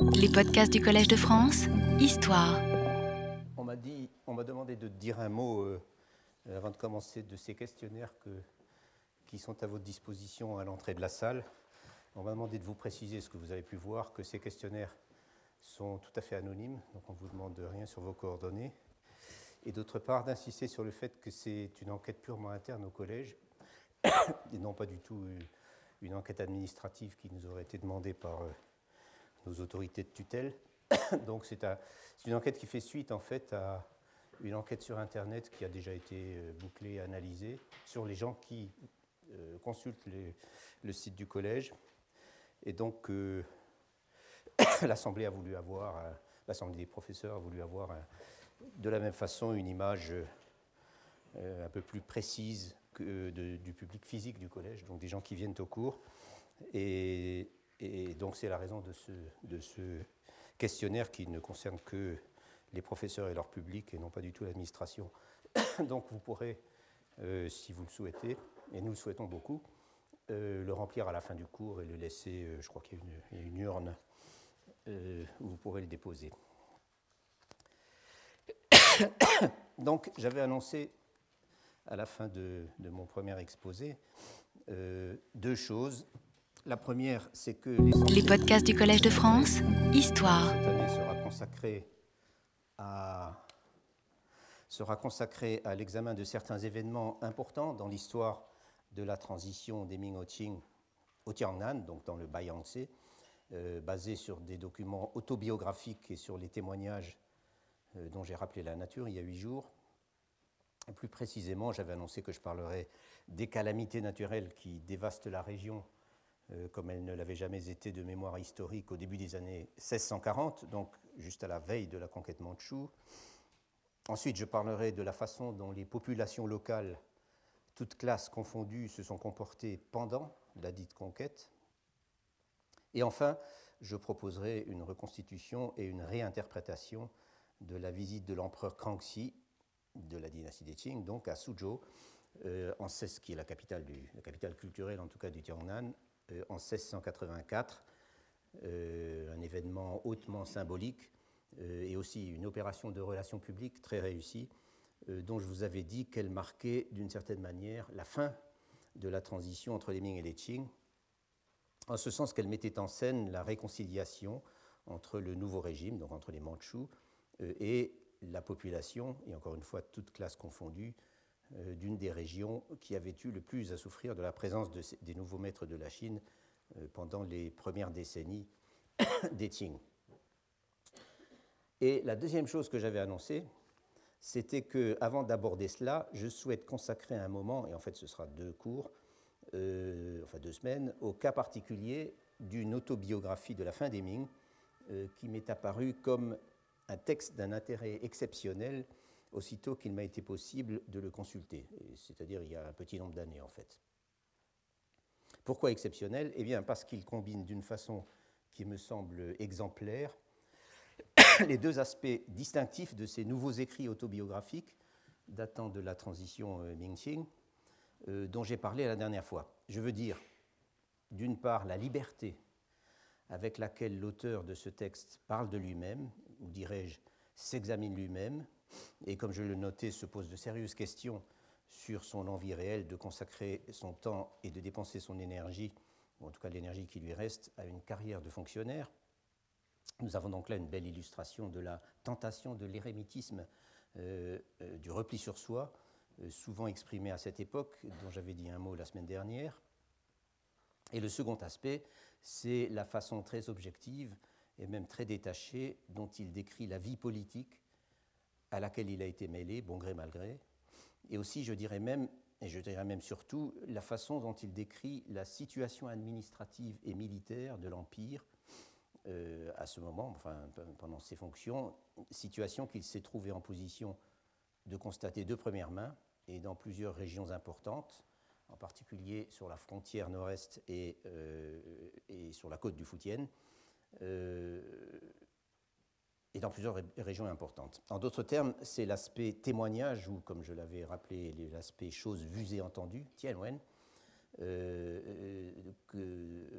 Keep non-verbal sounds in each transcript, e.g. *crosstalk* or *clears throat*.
Les podcasts du Collège de France, Histoire. On m'a demandé de dire un mot euh, avant de commencer de ces questionnaires que, qui sont à votre disposition à l'entrée de la salle. On m'a demandé de vous préciser ce que vous avez pu voir, que ces questionnaires sont tout à fait anonymes, donc on ne vous demande rien sur vos coordonnées. Et d'autre part, d'insister sur le fait que c'est une enquête purement interne au collège, *coughs* et non pas du tout une enquête administrative qui nous aurait été demandée par euh, nos autorités de tutelle. *coughs* Donc c'est une enquête qui fait suite en fait à une enquête sur Internet qui a déjà été euh, bouclée, analysée, sur les gens qui euh, consultent le site du collège. Et donc *coughs* l'Assemblée a voulu avoir, l'Assemblée des professeurs a voulu avoir de la même façon une image un peu plus précise du public physique du collège, donc des gens qui viennent au cours. Et, donc c'est la raison de ce, questionnaire qui ne concerne que les professeurs et leur public et non pas du tout l'administration. *coughs* donc vous pourrez, euh, si vous le souhaitez, et nous le souhaitons beaucoup, euh, le remplir à la fin du cours et le laisser, euh, je crois qu'il y a une, urne où vous pourrez le déposer. *coughs* Donc j'avais annoncé à la fin de, mon premier exposé deux choses. La première, c'est que les podcasts du Collège de France, Histoire, cette année sera consacrée à sera consacré à l'examen de certains événements importants dans l'histoire de la transition des Ming au Qing au Tiangnan, donc dans le Bayangtze, euh, basé sur des documents autobiographiques et sur les témoignages euh, dont j'ai rappelé la nature il y a huit jours. Plus précisément, j'avais annoncé que je parlerais des calamités naturelles qui dévastent la région comme elle ne l'avait jamais été de mémoire historique au début des années 1640, donc juste à la veille de la conquête mandchoue. Ensuite, je parlerai de la façon dont les populations locales, toutes classes confondues, se sont comportées pendant la dite conquête. Et enfin, je proposerai une reconstitution et une réinterprétation de la visite de l'empereur Kangxi de la dynastie des Qing, donc à Suzhou, euh, en 16, qui est la capitale, la capitale culturelle en tout cas du Tiangnan, euh, en 1684, euh, un événement hautement symbolique et aussi une opération de relations publiques très réussie, dont je vous avais dit qu'elle marquait d'une certaine manière la fin de la transition entre les Ming et les Qing, en ce sens qu'elle mettait en scène la réconciliation entre le nouveau régime, donc entre les Mandchous, et la population, et encore une fois toute classe confondue, euh, d'une des régions qui avait eu le plus à souffrir de la présence des nouveaux maîtres de la Chine euh, pendant les premières décennies *coughs* des Qing. Et la deuxième chose que j'avais annoncée, c'était que, avant d'aborder cela, je souhaite consacrer un moment, et en fait ce sera deux cours, euh, enfin deux semaines, au cas particulier d'une autobiographie de la fin des Ming, qui m'est apparue comme un texte d'un intérêt exceptionnel aussitôt qu'il m'a été possible de le consulter, c'est-à-dire il y a un petit nombre d'années en fait. Pourquoi exceptionnel? Eh bien parce qu'il combine d'une façon qui me semble exemplaire *coughs* les deux aspects distinctifs de ces nouveaux écrits autobiographiques datant de la transition euh, Ming-Qing euh, dont j'ai parlé la dernière fois. Je veux dire, d'une part, la liberté avec laquelle l'auteur de ce texte parle de lui-même, ou dirais-je, s'examine lui-même, et comme je le notais, se pose de sérieuses questions sur son envie réelle de consacrer son temps et de dépenser son énergie, en tout cas l'énergie qui lui reste, à une carrière de fonctionnaire. Nous avons donc là une belle illustration de la tentation de l'érémitisme, euh, euh, du repli sur soi, euh, souvent exprimé à cette époque, dont j'avais dit un mot la semaine dernière. Et le second aspect, c'est la façon très objective et même très détachée dont il décrit la vie politique à laquelle il a été mêlé, bon gré mal gré, et aussi, je dirais même, et je dirais même surtout, la façon dont il décrit la situation administrative et militaire de l'Empire euh, à ce moment, enfin pendant ses fonctions, situation qu'il s'est trouvé en position de constater de première main et dans plusieurs régions importantes, en particulier sur la frontière nord-est et, euh, sur la côte du Fujian, euh, et dans plusieurs régions importantes. En d'autres termes, c'est l'aspect témoignage, ou comme je l'avais rappelé, l'aspect choses vues et entendues, Tianwen, euh,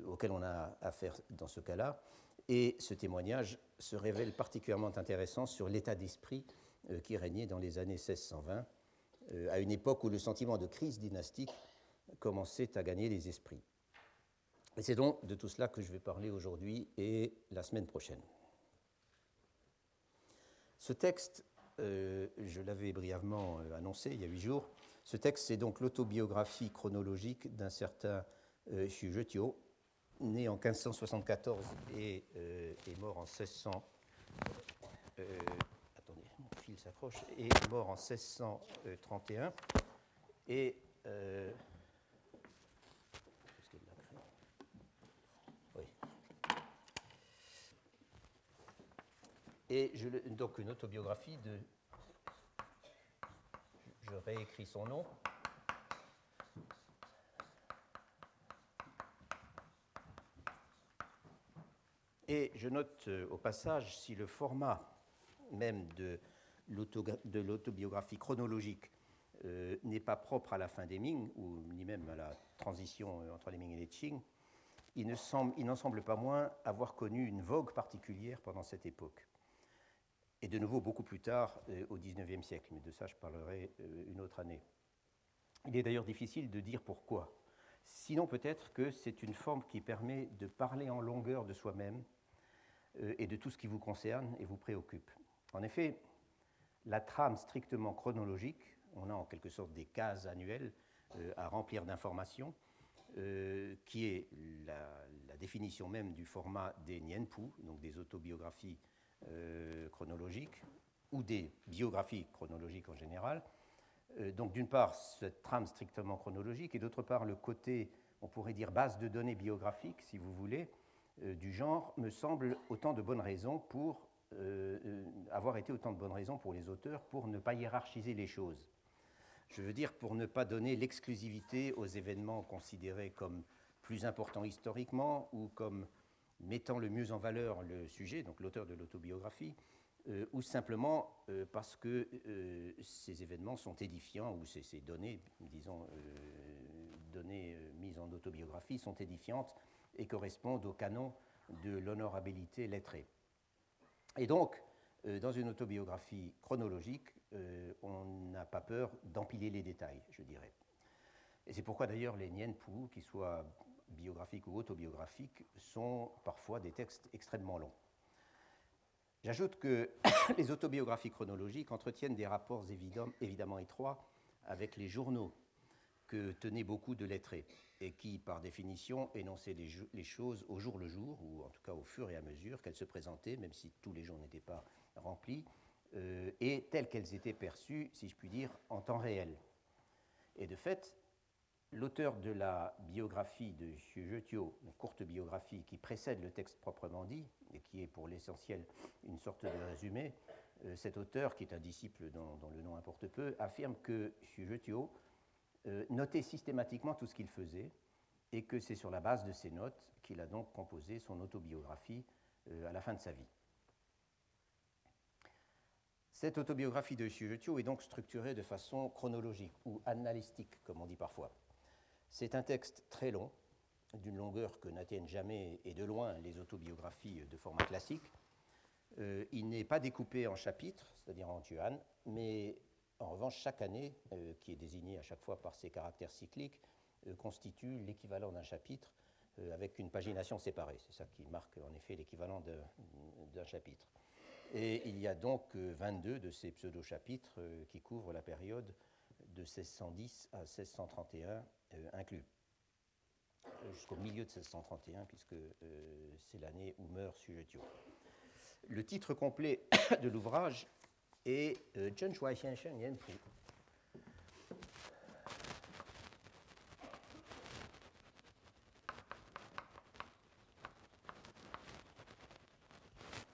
auquel on a affaire dans ce cas-là, Et ce témoignage se révèle particulièrement intéressant sur l'état d'esprit euh, qui régnait dans les années 1620, euh, à une époque où le sentiment de crise dynastique commençait à gagner les esprits. Et c'est donc de tout cela que je vais parler aujourd'hui et la semaine prochaine. Ce texte, euh, je l'avais brièvement annoncé il y a huit jours, ce texte c'est donc l'autobiographie chronologique d'un certain euh, né en 1574 et euh, est mort en 1600. Euh, attendez, mon fil s'accroche. Et mort en 1631. Et euh, oui. Et je, donc une autobiographie de. Je réécris son nom. Et je note euh, au passage, si le format même de l'autobiographie chronologique euh, n'est pas propre à la fin des Ming, ou ni même à la transition euh, entre les Ming et les Qing, il n'en semble, semble, pas moins avoir connu une vogue particulière pendant cette époque. Et de nouveau beaucoup plus tard, au XIXe siècle, mais de ça je parlerai une autre année. Il est d'ailleurs difficile de dire pourquoi. Sinon peut-être que c'est une forme qui permet de parler en longueur de soi-même euh, et de tout ce qui vous concerne et vous préoccupe. En effet, la trame strictement chronologique, on a en quelque sorte des cases annuelles euh, à remplir d'informations, euh, qui est la, définition même du format des Nienpu, donc des autobiographies chronologiques, ou des biographies chronologiques en général. donc d'une part, cette trame strictement chronologique, et d'autre part, le côté, on pourrait dire, base de données biographiques, si vous voulez, euh, du genre me semble autant de bonnes raisons pour euh, euh, avoir été autant de bonnes raisons pour les auteurs pour ne pas hiérarchiser les choses. Je veux dire pour ne pas donner l'exclusivité aux événements considérés comme plus importants historiquement ou comme mettant le mieux en valeur le sujet, donc l'auteur de l'autobiographie, ou simplement parce que ces événements sont édifiants ou ces, données, disons, données mises en autobiographie sont édifiantes et correspondent au canon de l'honorabilité lettrée. Et donc, euh, dans une autobiographie chronologique, euh, on n'a pas peur d'empiler les détails, je dirais. Et c'est pourquoi d'ailleurs les Nienpu, qu'ils soient biographiques ou autobiographiques, sont parfois des textes extrêmement longs. J'ajoute que *coughs* les autobiographies chronologiques entretiennent des rapports évidemment étroits avec les journaux que tenaient beaucoup de lettrés et qui, par définition, énonçaient les, choses au jour le jour, ou en tout cas au fur et à mesure qu'elles se présentaient, même si tous les jours n'étaient pas remplis, euh, et telles qu'elles étaient perçues, si je puis dire, en temps réel. Et de fait, l'auteur de la biographie de Xu une courte biographie qui précède le texte proprement dit, et qui est pour l'essentiel une sorte de résumé, euh, cet auteur, qui est un disciple dont, le nom importe peu, affirme que Xu euh, notait systématiquement tout ce qu'il faisait et que c'est sur la base de ces notes qu'il a donc composé son autobiographie euh, à la fin de sa vie. Cette autobiographie de Xu est donc structurée de façon chronologique ou analytique, comme on dit parfois. C'est un texte très long, d'une longueur que n'atteignent jamais et de loin les autobiographies de format classique. Euh, il n'est pas découpé en chapitres, c'est-à-dire en tuan, mais en revanche, chaque année, euh, qui est désignée à chaque fois par ses caractères cycliques, euh, constitue l'équivalent d'un chapitre avec une pagination séparée. C'est ça qui marque en effet l'équivalent d'un chapitre. Et il y a donc 22 de ces pseudo-chapitres qui couvrent la période de 1610 à 1631 inclus, jusqu'au milieu de 1631, puisque c'est l'année où meurt Sujetio. Le titre complet *coughs* de l'ouvrage euh, Chen Shuai Xiansheng Yan Pu.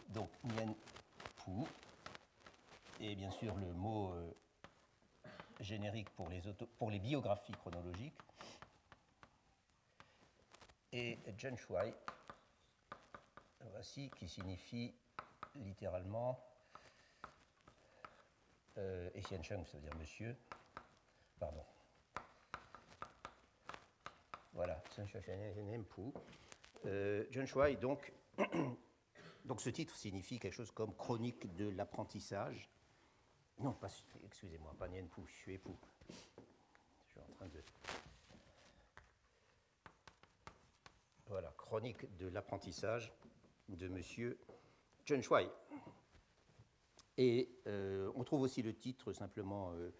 Donc Nian Pu, et bien sûr le mot euh, générique pour les, biographies chronologiques, et Zhen Shuai, voici, qui signifie littéralement euh, et Xian Sheng, ça veut dire monsieur. Pardon. Voilà, euh, John donc, *clears throat* Donc ce titre signifie quelque chose comme chronique de l'apprentissage. Non, pas, excusez-moi, pas Nien je suis époux. Je suis en train de. Voilà, chronique de l'apprentissage de Monsieur Chen Shuai. Et euh, on trouve aussi le titre simplement euh,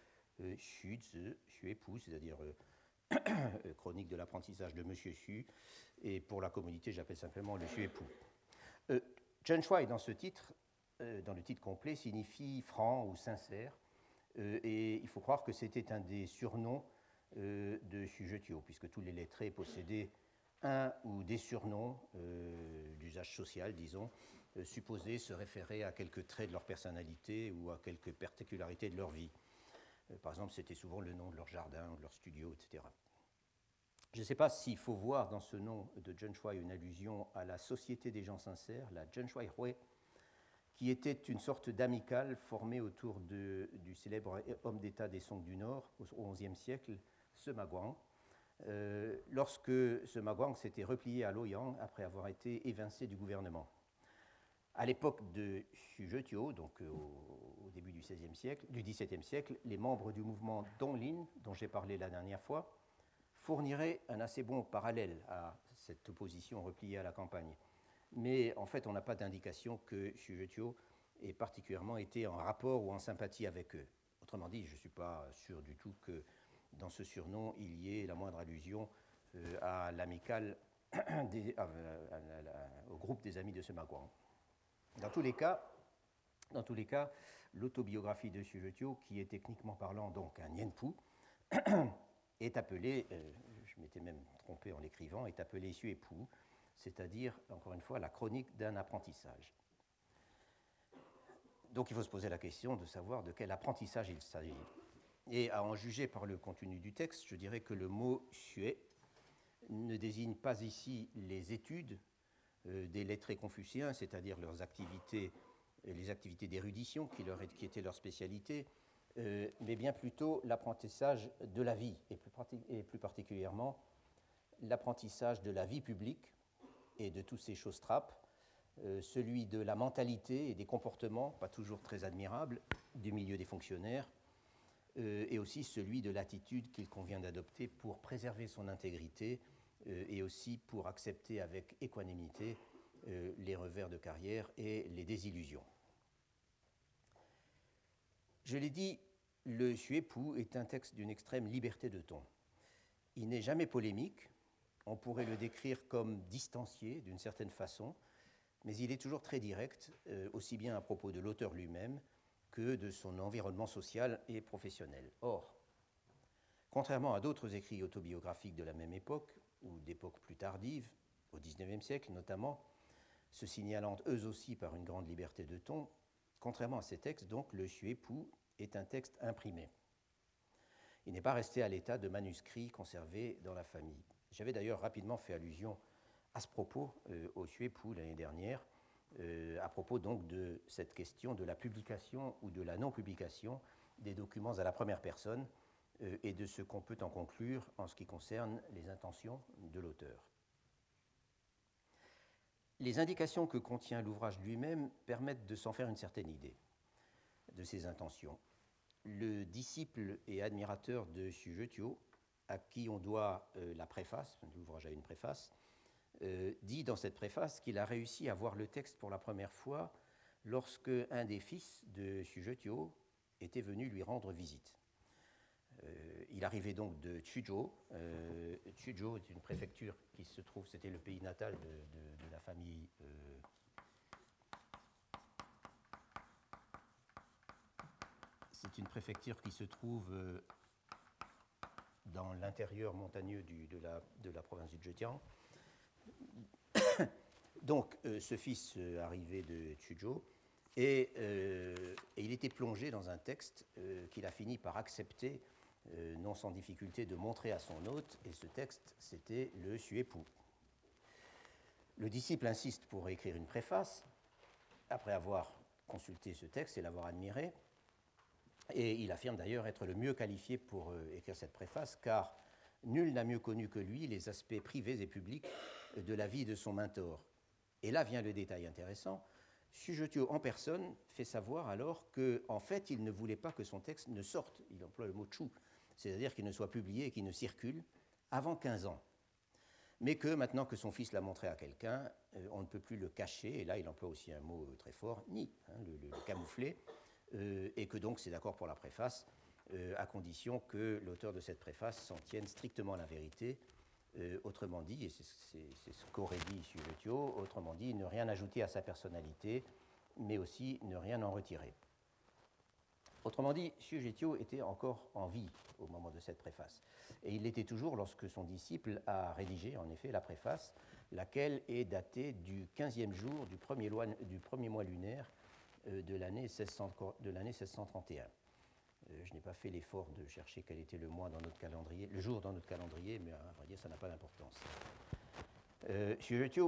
euh Xu c'est-à-dire *coughs* euh, chronique de l'apprentissage de Monsieur Xu. Et pour la communauté, j'appelle simplement le Xu époux. Chen Shuai, dans ce titre, dans le titre complet, signifie franc ou sincère. et il faut croire que c'était un des surnoms de Xu Jetio, puisque tous les lettrés possédaient un ou des surnoms d'usage social, disons, euh, supposés se référer à quelques traits de leur personnalité ou à quelques particularités de leur vie. Euh, par exemple, c'était souvent le nom de leur jardin ou de leur studio, etc. Je ne sais pas s'il faut voir dans ce nom de John Shuai une allusion à la Société des gens sincères, la John Shuai Hui, qui était une sorte d'amicale formée autour du célèbre homme d'État des Song du Nord au XIe siècle, Ce Maguang, euh, lorsque ce Maguang s'était replié à Loyang après avoir été évincé du gouvernement. À l'époque de Xu Zhetio, donc euh, au, début du, siècle, du XVIIe siècle, les membres du mouvement Donglin, dont j'ai parlé la dernière fois, fourniraient un assez bon parallèle à cette opposition repliée à la campagne. Mais en fait, on n'a pas d'indication que Xu Zhetio ait particulièrement été en rapport ou en sympathie avec eux. Autrement dit, je ne suis pas sûr du tout que dans ce surnom, il y ait la moindre allusion euh, à l'amical *coughs* au groupe des amis de ce Maguang. Dans tous les cas, dans tous les cas, l'autobiographie de Sujetio, qui est techniquement parlant donc un Nienpu, *coughs* est appelée, euh, je m'étais même trompé en l'écrivant, est appelée Suepu, c'est-à-dire, encore une fois, la chronique d'un apprentissage. Donc il faut se poser la question de savoir de quel apprentissage il s'agit. Et à en juger par le contenu du texte, je dirais que le mot Sue ne désigne pas ici les études euh, des lettrés confuciens, c'est-à-dire leurs activités, les activités d'érudition qui, qui étaient leur spécialité, euh, mais bien plutôt l'apprentissage de la vie, et plus particulièrement l'apprentissage de la vie publique et de toutes ces choses trappes, euh, celui de la mentalité et des comportements, pas toujours très admirables, du milieu des fonctionnaires, et aussi celui de l'attitude qu'il convient d'adopter pour préserver son intégrité euh, et aussi pour accepter avec équanimité euh, les revers de carrière et les désillusions. Je l'ai dit, le Suépou est un texte d'une extrême liberté de ton. Il n'est jamais polémique, on pourrait le décrire comme distancié d'une certaine façon, mais il est toujours très direct, euh, aussi bien à propos de l'auteur lui-même que de son environnement social et professionnel. Or, contrairement à d'autres écrits autobiographiques de la même époque, ou d'époque plus tardive, au XIXe siècle notamment, se signalant eux aussi par une grande liberté de ton, contrairement à ces textes, donc, le Xuepou est un texte imprimé. Il n'est pas resté à l'état de manuscrit conservé dans la famille. J'avais d'ailleurs rapidement fait allusion à ce propos euh, au Xuepou l'année dernière, euh, à propos donc de cette question de la publication ou de la non-publication des documents à la première personne, euh, et de ce qu'on peut en conclure en ce qui concerne les intentions de l'auteur. Les indications que contient l'ouvrage lui-même permettent de s'en faire une certaine idée de ses intentions. Le disciple et admirateur de Sujetio, à qui on doit euh, la préface, l'ouvrage a une préface, euh, dit dans cette préface qu'il a réussi à voir le texte pour la première fois lorsque un des fils de Sujetio était venu lui rendre visite. Euh, il arrivait donc de. Euh, Chuzhou est une préfecture qui se trouve, c'était le pays natal de, la famille. C'est une préfecture qui se trouve dans l'intérieur montagneux de, la, province du Zhejiang. *coughs* Donc, ce fils arrivait de Chuzhou et, et, il était plongé dans un texte qu'il a fini par accepter euh, non sans difficulté, de montrer à son hôte, et ce texte, c'était le Suépou. Le disciple insiste pour écrire une préface, après avoir consulté ce texte et l'avoir admiré, et il affirme d'ailleurs être le mieux qualifié pour euh, écrire cette préface, car nul n'a mieux connu que lui les aspects privés et publics de la vie de son mentor. Et là vient le détail intéressant. Sujetio en personne fait savoir alors qu'en en fait, il ne voulait pas que son texte ne sorte, il emploie le mot chou, c'est-à-dire qu'il ne soit publié et qu'il ne circule avant 15 ans. Mais que maintenant que son fils l'a montré à quelqu'un, euh, on ne peut plus le cacher, et là il emploie aussi un mot euh, très fort, ni, hein, le, camoufler, et que donc c'est d'accord pour la préface, à condition que l'auteur de cette préface s'en tienne strictement à la vérité, autrement dit, et c'est ce qu'aurait dit Sujetio, autrement dit, ne rien ajouter à sa personnalité, mais aussi ne rien en retirer. Autrement dit, Sujetio était encore en vie au moment de cette préface. Et il l'était toujours lorsque son disciple a rédigé, en effet, la préface, laquelle est datée du 15e jour du premier, du premier mois lunaire euh, de l'année 1631. Euh, je n'ai pas fait l'effort de chercher quel était le mois dans notre calendrier, le jour dans notre calendrier, mais à vrai ça n'a pas d'importance. Euh,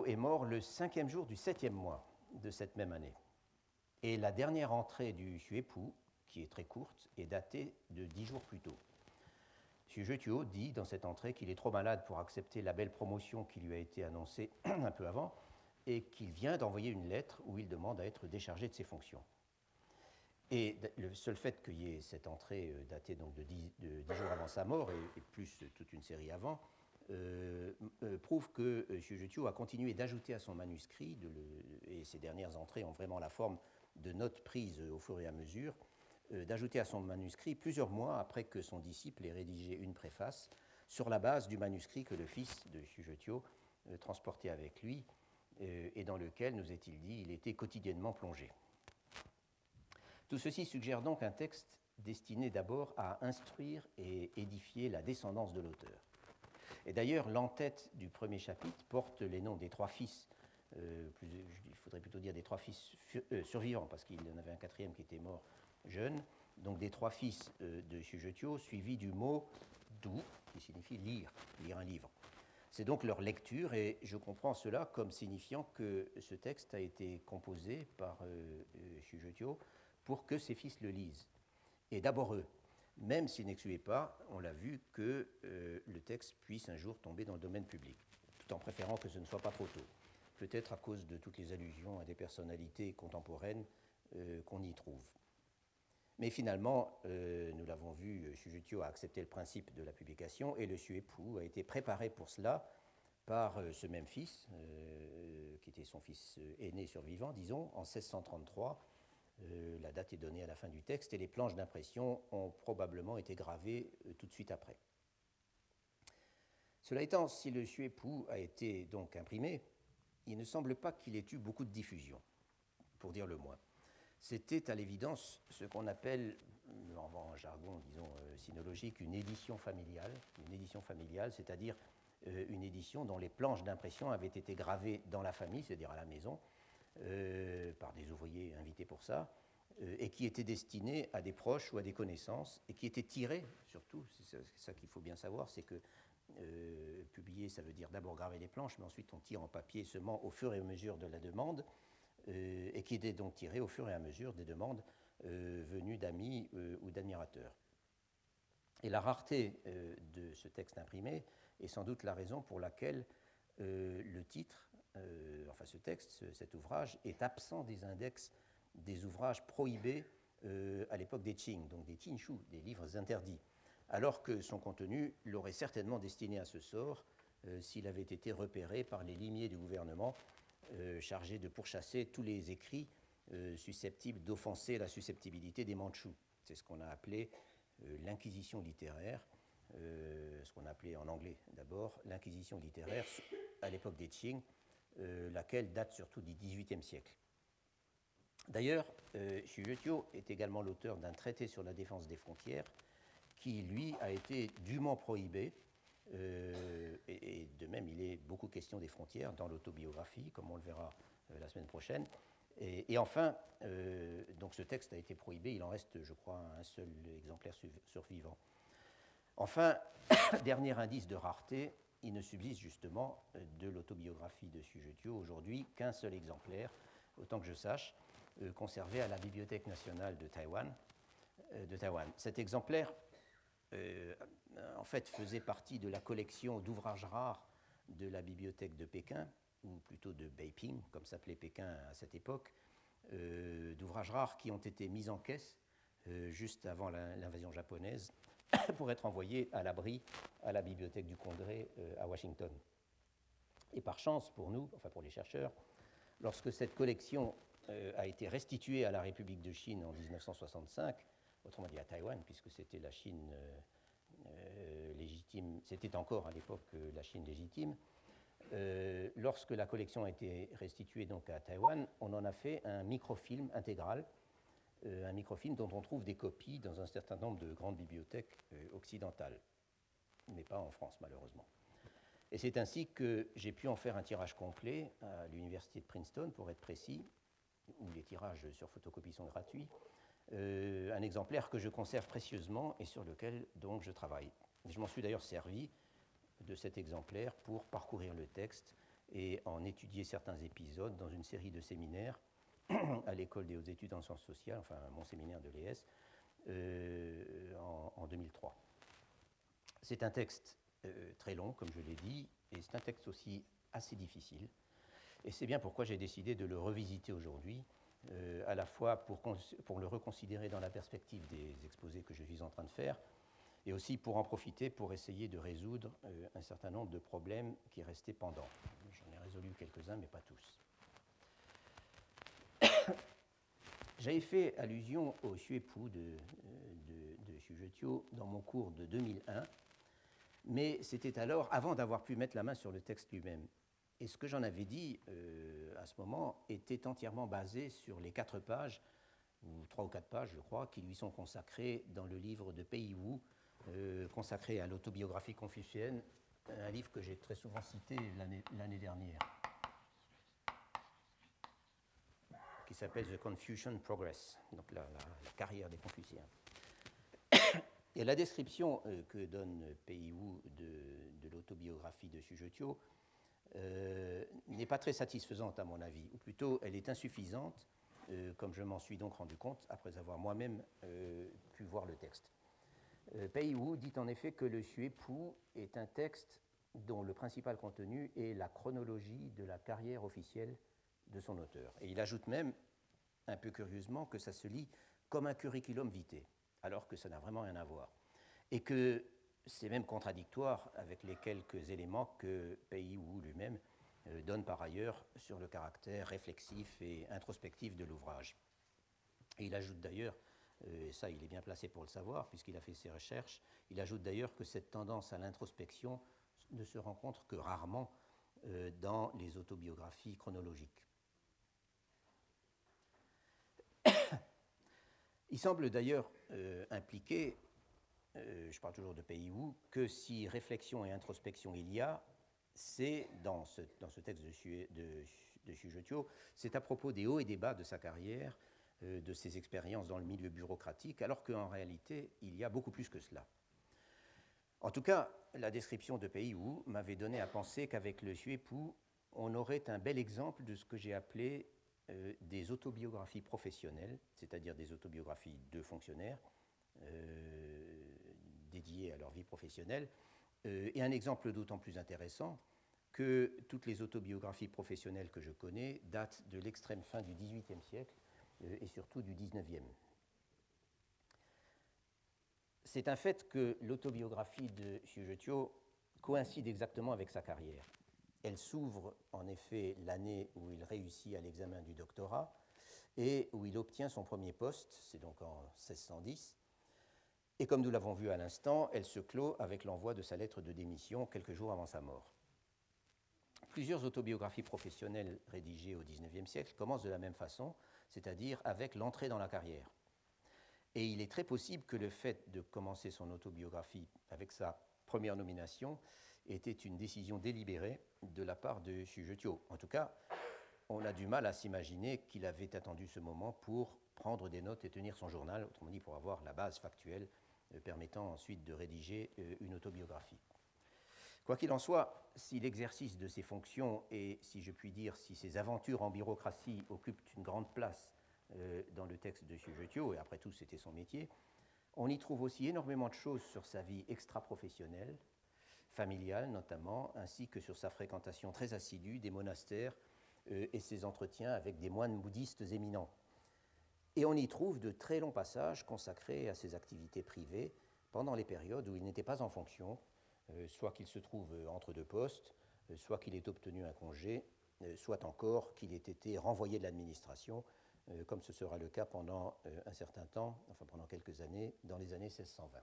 est mort le cinquième jour du septième mois de cette même année. Et la dernière entrée du Suépou qui est très courte, est datée de dix jours plus tôt. Jetuo dit dans cette entrée qu'il est trop malade pour accepter la belle promotion qui lui a été annoncée *clears throat* un peu avant et qu'il vient d'envoyer une lettre où il demande à être déchargé de ses fonctions. Et le seul fait qu'il y ait cette entrée euh, datée donc de dix, jours avant sa mort et, plus toute une série avant, euh, euh, prouve que M. A continué d'ajouter à son manuscrit, et ces dernières entrées ont vraiment la forme de notes prises au fur et à mesure, d'ajouter à son manuscrit plusieurs mois après que son disciple ait rédigé une préface sur la base du manuscrit que le fils de Sujetio transportait avec lui et dans lequel, nous est-il dit, il était quotidiennement plongé. Tout ceci suggère donc un texte destiné d'abord à instruire et édifier la descendance de l'auteur. Et d'ailleurs, l'entête du premier chapitre porte les noms des trois fils, il faudrait plutôt dire des trois fils survivants, parce qu'il y en avait un quatrième qui était mort jeune, donc des trois fils euh, de Sujetio, suivis du mot dou, qui signifie lire, lire un livre. C'est donc leur lecture, et je comprends cela comme signifiant que ce texte a été composé par euh, euh pour que ses fils le lisent. Et d'abord eux, même s'ils n'excluaient pas, on l'a vu, que euh, le texte puisse un jour tomber dans le domaine public, tout en préférant que ce ne soit pas trop tôt. Peut-être à cause de toutes les allusions à des personnalités contemporaines qu'on y trouve. Mais finalement, euh, nous l'avons vu, Shujutio a accepté le principe de la publication et le Suépou a été préparé pour cela par euh, ce même fils, euh, qui était son fils aîné survivant, disons, en 1633. la date est donnée à la fin du texte et les planches d'impression ont probablement été gravées tout de suite après. Cela étant, si le Suépou a été donc imprimé, il ne semble pas qu'il ait eu beaucoup de diffusion, pour dire le moins c'était à l'évidence ce qu'on appelle, en jargon, disons, euh, sinologique, une édition familiale. Une édition familiale, c'est-à-dire euh, une édition dont les planches d'impression avaient été gravées dans la famille, c'est-à-dire à la maison, euh, par des ouvriers invités pour ça, et qui était destinée à des proches ou à des connaissances, et qui était tirée, surtout, c'est ça qu'il faut bien savoir, c'est que publier, ça veut dire d'abord graver les planches, mais ensuite on tire en papier seulement au fur et à mesure de la demande, euh, et qui était donc tiré au fur et à mesure des demandes euh, venues d'amis euh, ou d'admirateurs. Et la rareté de ce texte imprimé est sans doute la raison pour laquelle le titre, enfin ce texte, cet ouvrage, est absent des index des ouvrages prohibés à l'époque des Qing, donc des Tinshu, des livres interdits, alors que son contenu l'aurait certainement destiné à ce sort s'il avait été repéré par les limiers du gouvernement euh, chargé de pourchasser tous les écrits euh, susceptibles d'offenser la susceptibilité des Mandchous. C'est ce qu'on a appelé euh, l'inquisition littéraire, ce qu'on a appelé en anglais d'abord l'inquisition littéraire à l'époque des Qing, laquelle date surtout du XVIIIe siècle. D'ailleurs, Xu est également l'auteur d'un traité sur la défense des frontières qui, lui, a été dûment prohibé euh, et, de même, il est beaucoup question des frontières dans l'autobiographie, comme on le verra euh, la semaine prochaine. Et, enfin, euh, donc ce texte a été prohibé, il en reste, je crois, un seul exemplaire survivant. Enfin, *coughs* dernier indice de rareté, il ne subsiste justement de l'autobiographie de Sujetio aujourd'hui qu'un seul exemplaire, autant que je sache, conservé à la Bibliothèque nationale de Taïwan. de Taïwan. Cet exemplaire euh, en fait, faisait partie de la collection d'ouvrages rares de la bibliothèque de Pékin, ou plutôt de Beiping, comme s'appelait Pékin à cette époque, d'ouvrages rares qui ont été mis en caisse juste avant l'invasion japonaise *coughs* pour être envoyés à l'abri à la bibliothèque du Congrès à Washington. Et par chance pour nous, enfin pour les chercheurs, lorsque cette collection a été restituée à la République de Chine en 1965, autrement dit à Taïwan, puisque c'était la Chine euh, légitime, c'était encore à l'époque euh, la Chine légitime. Euh, lorsque la collection a été restituée donc à Taïwan, on en a fait un microfilm intégral, un microfilm dont on trouve des copies dans un certain nombre de grandes bibliothèques occidentales, mais pas en France malheureusement. Et c'est ainsi que j'ai pu en faire un tirage complet à l'université de Princeton, pour être précis, où les tirages sur photocopie sont gratuits, euh, un exemplaire que je conserve précieusement et sur lequel donc je travaille. Je m'en suis d'ailleurs servi de cet exemplaire pour parcourir le texte et en étudier certains épisodes dans une série de séminaires *clears throat* à l'école des hautes études en sciences sociales, enfin mon séminaire de l'ES, euh, en, 2003. C'est un texte euh, très long, comme je l'ai dit, et c'est un texte aussi assez difficile. Et c'est bien pourquoi j'ai décidé de le revisiter aujourd'hui euh, à la fois pour, le reconsidérer dans la perspective des exposés que je suis en train de faire, et aussi pour en profiter pour essayer de résoudre euh, un certain nombre de problèmes qui restaient pendants. J'en ai résolu quelques-uns, mais pas tous. *coughs* J'avais fait allusion au Xuepu de, de, de Xujetio dans mon cours de 2001, mais c'était alors avant d'avoir pu mettre la main sur le texte lui-même. Et ce que j'en avais dit euh, à ce moment était entièrement basé sur les quatre pages, ou trois ou quatre pages, je crois, qui lui sont consacrées dans le livre de Pei Wu, euh, consacré à l'autobiographie confucienne, un livre que j'ai très souvent cité l'année dernière, qui s'appelle The Confucian Progress, donc la, carrière des Confuciens. *coughs* Et la description euh, que donne Pei Wu de, l'autobiographie de Xu euh, n'est pas très satisfaisante à mon avis, ou plutôt elle est insuffisante, euh, comme je m'en suis donc rendu compte après avoir moi-même euh, pu voir le texte. Pei Wu dit en effet que le Xuepu est un texte dont le principal contenu est la chronologie de la carrière officielle de son auteur. Et il ajoute même, un peu curieusement, que ça se lit comme un curriculum vitae, alors que ça n'a vraiment rien à voir. Et que c'est même contradictoire avec les quelques éléments que Pei Wu lui-même euh, donne par ailleurs sur le caractère réflexif et introspectif de l'ouvrage. Il ajoute d'ailleurs, euh, et ça il est bien placé pour le savoir puisqu'il a fait ses recherches, il ajoute d'ailleurs que cette tendance à l'introspection ne se rencontre que rarement euh, dans les autobiographies chronologiques. *coughs* Il semble d'ailleurs impliquer euh, je parle toujours de Pays Wu, que si réflexion et introspection il y a, c'est dans ce, texte de, de, c'est à propos des hauts et des bas de sa carrière, euh, de ses expériences dans le milieu bureaucratique, alors qu'en réalité, il y a beaucoup plus que cela. En tout cas, la description de Pays Wu m'avait donné à penser qu'avec le Xuepu, on aurait un bel exemple de ce que j'ai appelé euh, des autobiographies professionnelles, c'est-à-dire des autobiographies de fonctionnaires, dédiés à leur vie professionnelle. Euh, et un exemple d'autant plus intéressant que toutes les autobiographies professionnelles que je connais datent de l'extrême fin du XVIIIe siècle euh, et surtout du XIXe. C'est un fait que l'autobiographie de Xujetio coïncide exactement avec sa carrière. Elle s'ouvre en effet l'année où il réussit à l'examen du doctorat et où il obtient son premier poste, c'est donc en 1610, et comme nous l'avons vu à l'instant, elle se clôt avec l'envoi de sa lettre de démission quelques jours avant sa mort. Plusieurs autobiographies professionnelles rédigées au XIXe siècle commencent de la même façon, c'est-à-dire avec l'entrée dans la carrière. Et il est très possible que le fait de commencer son autobiographie avec sa première nomination était une décision délibérée de la part de Xujetio. En tout cas, on a du mal à s'imaginer qu'il avait attendu ce moment pour prendre des notes et tenir son journal, autrement dit pour avoir la base factuelle permettant ensuite de rédiger euh, une autobiographie. Quoi qu'il en soit, si l'exercice de ces fonctions et, si je puis dire, si ces aventures en bureaucratie occupent une grande place euh, dans le texte de Sujetio, et après tout c'était son métier, on y trouve aussi énormément de choses sur sa vie extra-professionnelle, familiale notamment, ainsi que sur sa fréquentation très assidue des monastères et ses entretiens avec des moines bouddhistes éminents. Et on y trouve de très longs passages consacrés à ses activités privées pendant les périodes où il n'était pas en fonction, soit qu'il se trouve entre deux postes, soit qu'il ait obtenu un congé, soit encore qu'il ait été renvoyé de l'administration, comme ce sera le cas pendant un certain temps, enfin pendant quelques années, dans les années 1620.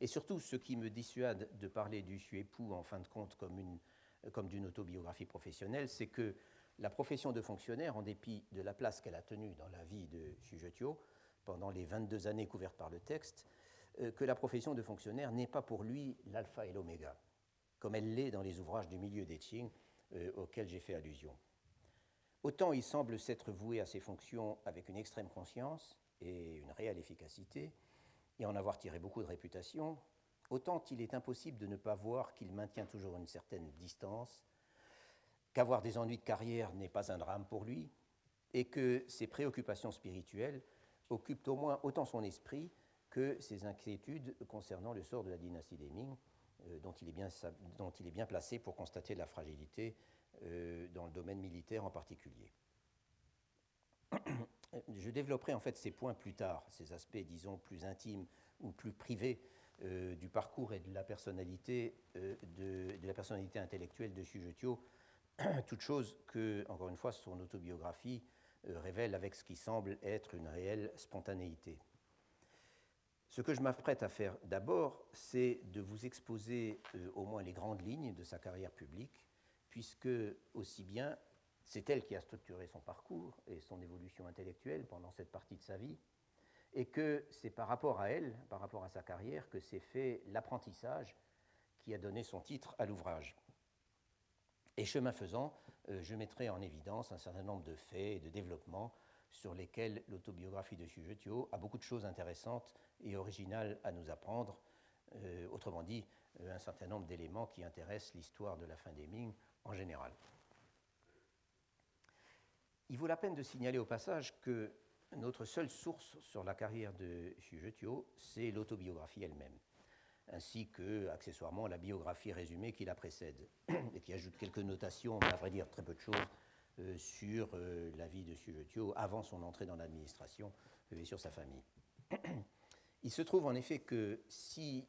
Et surtout, ce qui me dissuade de parler du Suépou en fin de compte comme d'une autobiographie professionnelle, c'est que la profession de fonctionnaire, en dépit de la place qu'elle a tenue dans la vie de Sujetio pendant les 22 années couvertes par le texte, euh, que la profession de fonctionnaire n'est pas pour lui l'alpha et l'oméga, comme elle l'est dans les ouvrages du milieu des Qing euh, auxquels j'ai fait allusion. Autant il semble s'être voué à ses fonctions avec une extrême conscience et une réelle efficacité, et en avoir tiré beaucoup de réputation, autant il est impossible de ne pas voir qu'il maintient toujours une certaine distance, qu'avoir des ennuis de carrière n'est pas un drame pour lui, et que ses préoccupations spirituelles occupent au moins autant son esprit que ses inquiétudes concernant le sort de la dynastie des Ming, euh, dont, il est bien, placé pour constater la fragilité euh, dans le domaine militaire en particulier. *clears throat* Je développerai en fait ces points plus tard, ces aspects, disons, plus intimes ou plus privés euh, du parcours et de la personnalité, euh, de, la personnalité intellectuelle de Sujetio, *clears throat* toute chose que, encore une fois, son autobiographie euh, révèle avec ce qui semble être une réelle spontanéité. Ce que je m'apprête à faire d'abord, c'est de vous exposer au moins les grandes lignes de sa carrière publique, puisque aussi bien c'est elle qui a structuré son parcours et son évolution intellectuelle pendant cette partie de sa vie, et que c'est par rapport à elle, par rapport à sa carrière, que s'est fait l'apprentissage qui a donné son titre à l'ouvrage. Et chemin faisant, euh, je mettrai en évidence un certain nombre de faits et de développements sur lesquels l'autobiographie de Sujetio a beaucoup de choses intéressantes et originales à nous apprendre, euh, autrement dit, euh, un certain nombre d'éléments qui intéressent l'histoire de la fin des Ming en général. Il vaut la peine de signaler au passage que notre seule source sur la carrière de Sujetio, c'est l'autobiographie elle-même, ainsi que, accessoirement, la biographie résumée qui la précède, *clears throat* et qui ajoute quelques notations, à vrai dire très peu de choses, euh, sur euh, la vie de Sujetio avant son entrée dans l'administration euh, et sur sa famille. *clears throat* Il se trouve en effet que s'il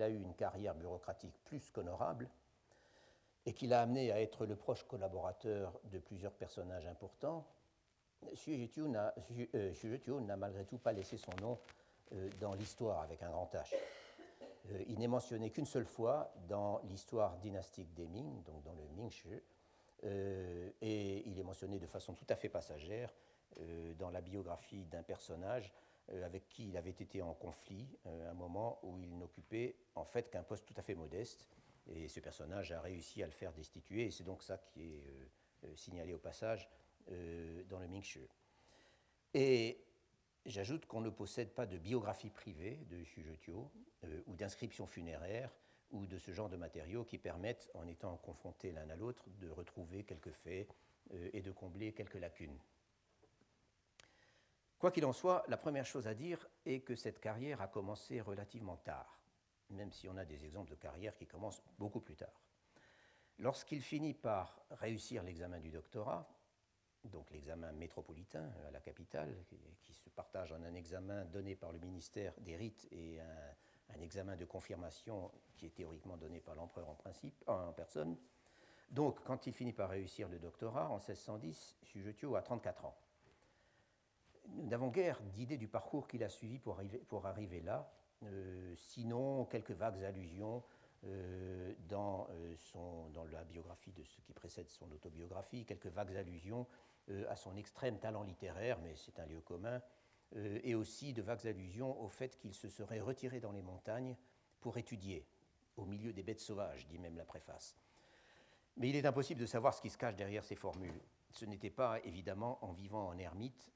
a eu une carrière bureaucratique plus qu'honorable, et qui l'a amené à être le proche collaborateur de plusieurs personnages importants, euh, n'a malgré tout pas laissé son nom dans l'histoire avec un grand H. Euh, il n'est mentionné qu'une seule fois dans l'histoire dynastique des Ming, donc dans le Mingshi, et il est mentionné de façon tout à fait passagère dans la biographie d'un personnage avec qui il avait été en conflit à un moment où il n'occupait en fait qu'un poste tout à fait modeste et ce personnage a réussi à le faire destituer, et c'est donc ça qui est euh, euh, signalé au passage euh, dans le Mingshi. Et j'ajoute qu'on ne possède pas de biographie privée de Xujetio, ou d'inscription funéraire, ou de ce genre de matériaux qui permettent, en étant confrontés l'un à l'autre, de retrouver quelques faits et de combler quelques lacunes. Quoi qu'il en soit, la première chose à dire est que cette carrière a commencé relativement tard même si on a des exemples de carrière qui commencent beaucoup plus tard. Lorsqu'il finit par réussir l'examen du doctorat, donc l'examen métropolitain à la capitale, qui, se partage en un examen donné par le ministère des rites et un, examen de confirmation qui est théoriquement donné par l'empereur en principe, en personne. Donc, quand il finit par réussir le doctorat en 1610, Sujetio a 34 ans. Nous n'avons guère d'idée du parcours qu'il a suivi pour arriver, là, euh, sinon quelques vagues allusions euh, euh, dans, la biographie de ce qui précède son autobiographie, quelques vagues allusions à son extrême talent littéraire, mais c'est un lieu commun, et aussi de vagues allusions au fait qu'il se serait retiré dans les montagnes pour étudier, au milieu des bêtes sauvages, dit même la préface. Mais il est impossible de savoir ce qui se cache derrière ces formules. Ce n'était pas, évidemment, en vivant en ermite,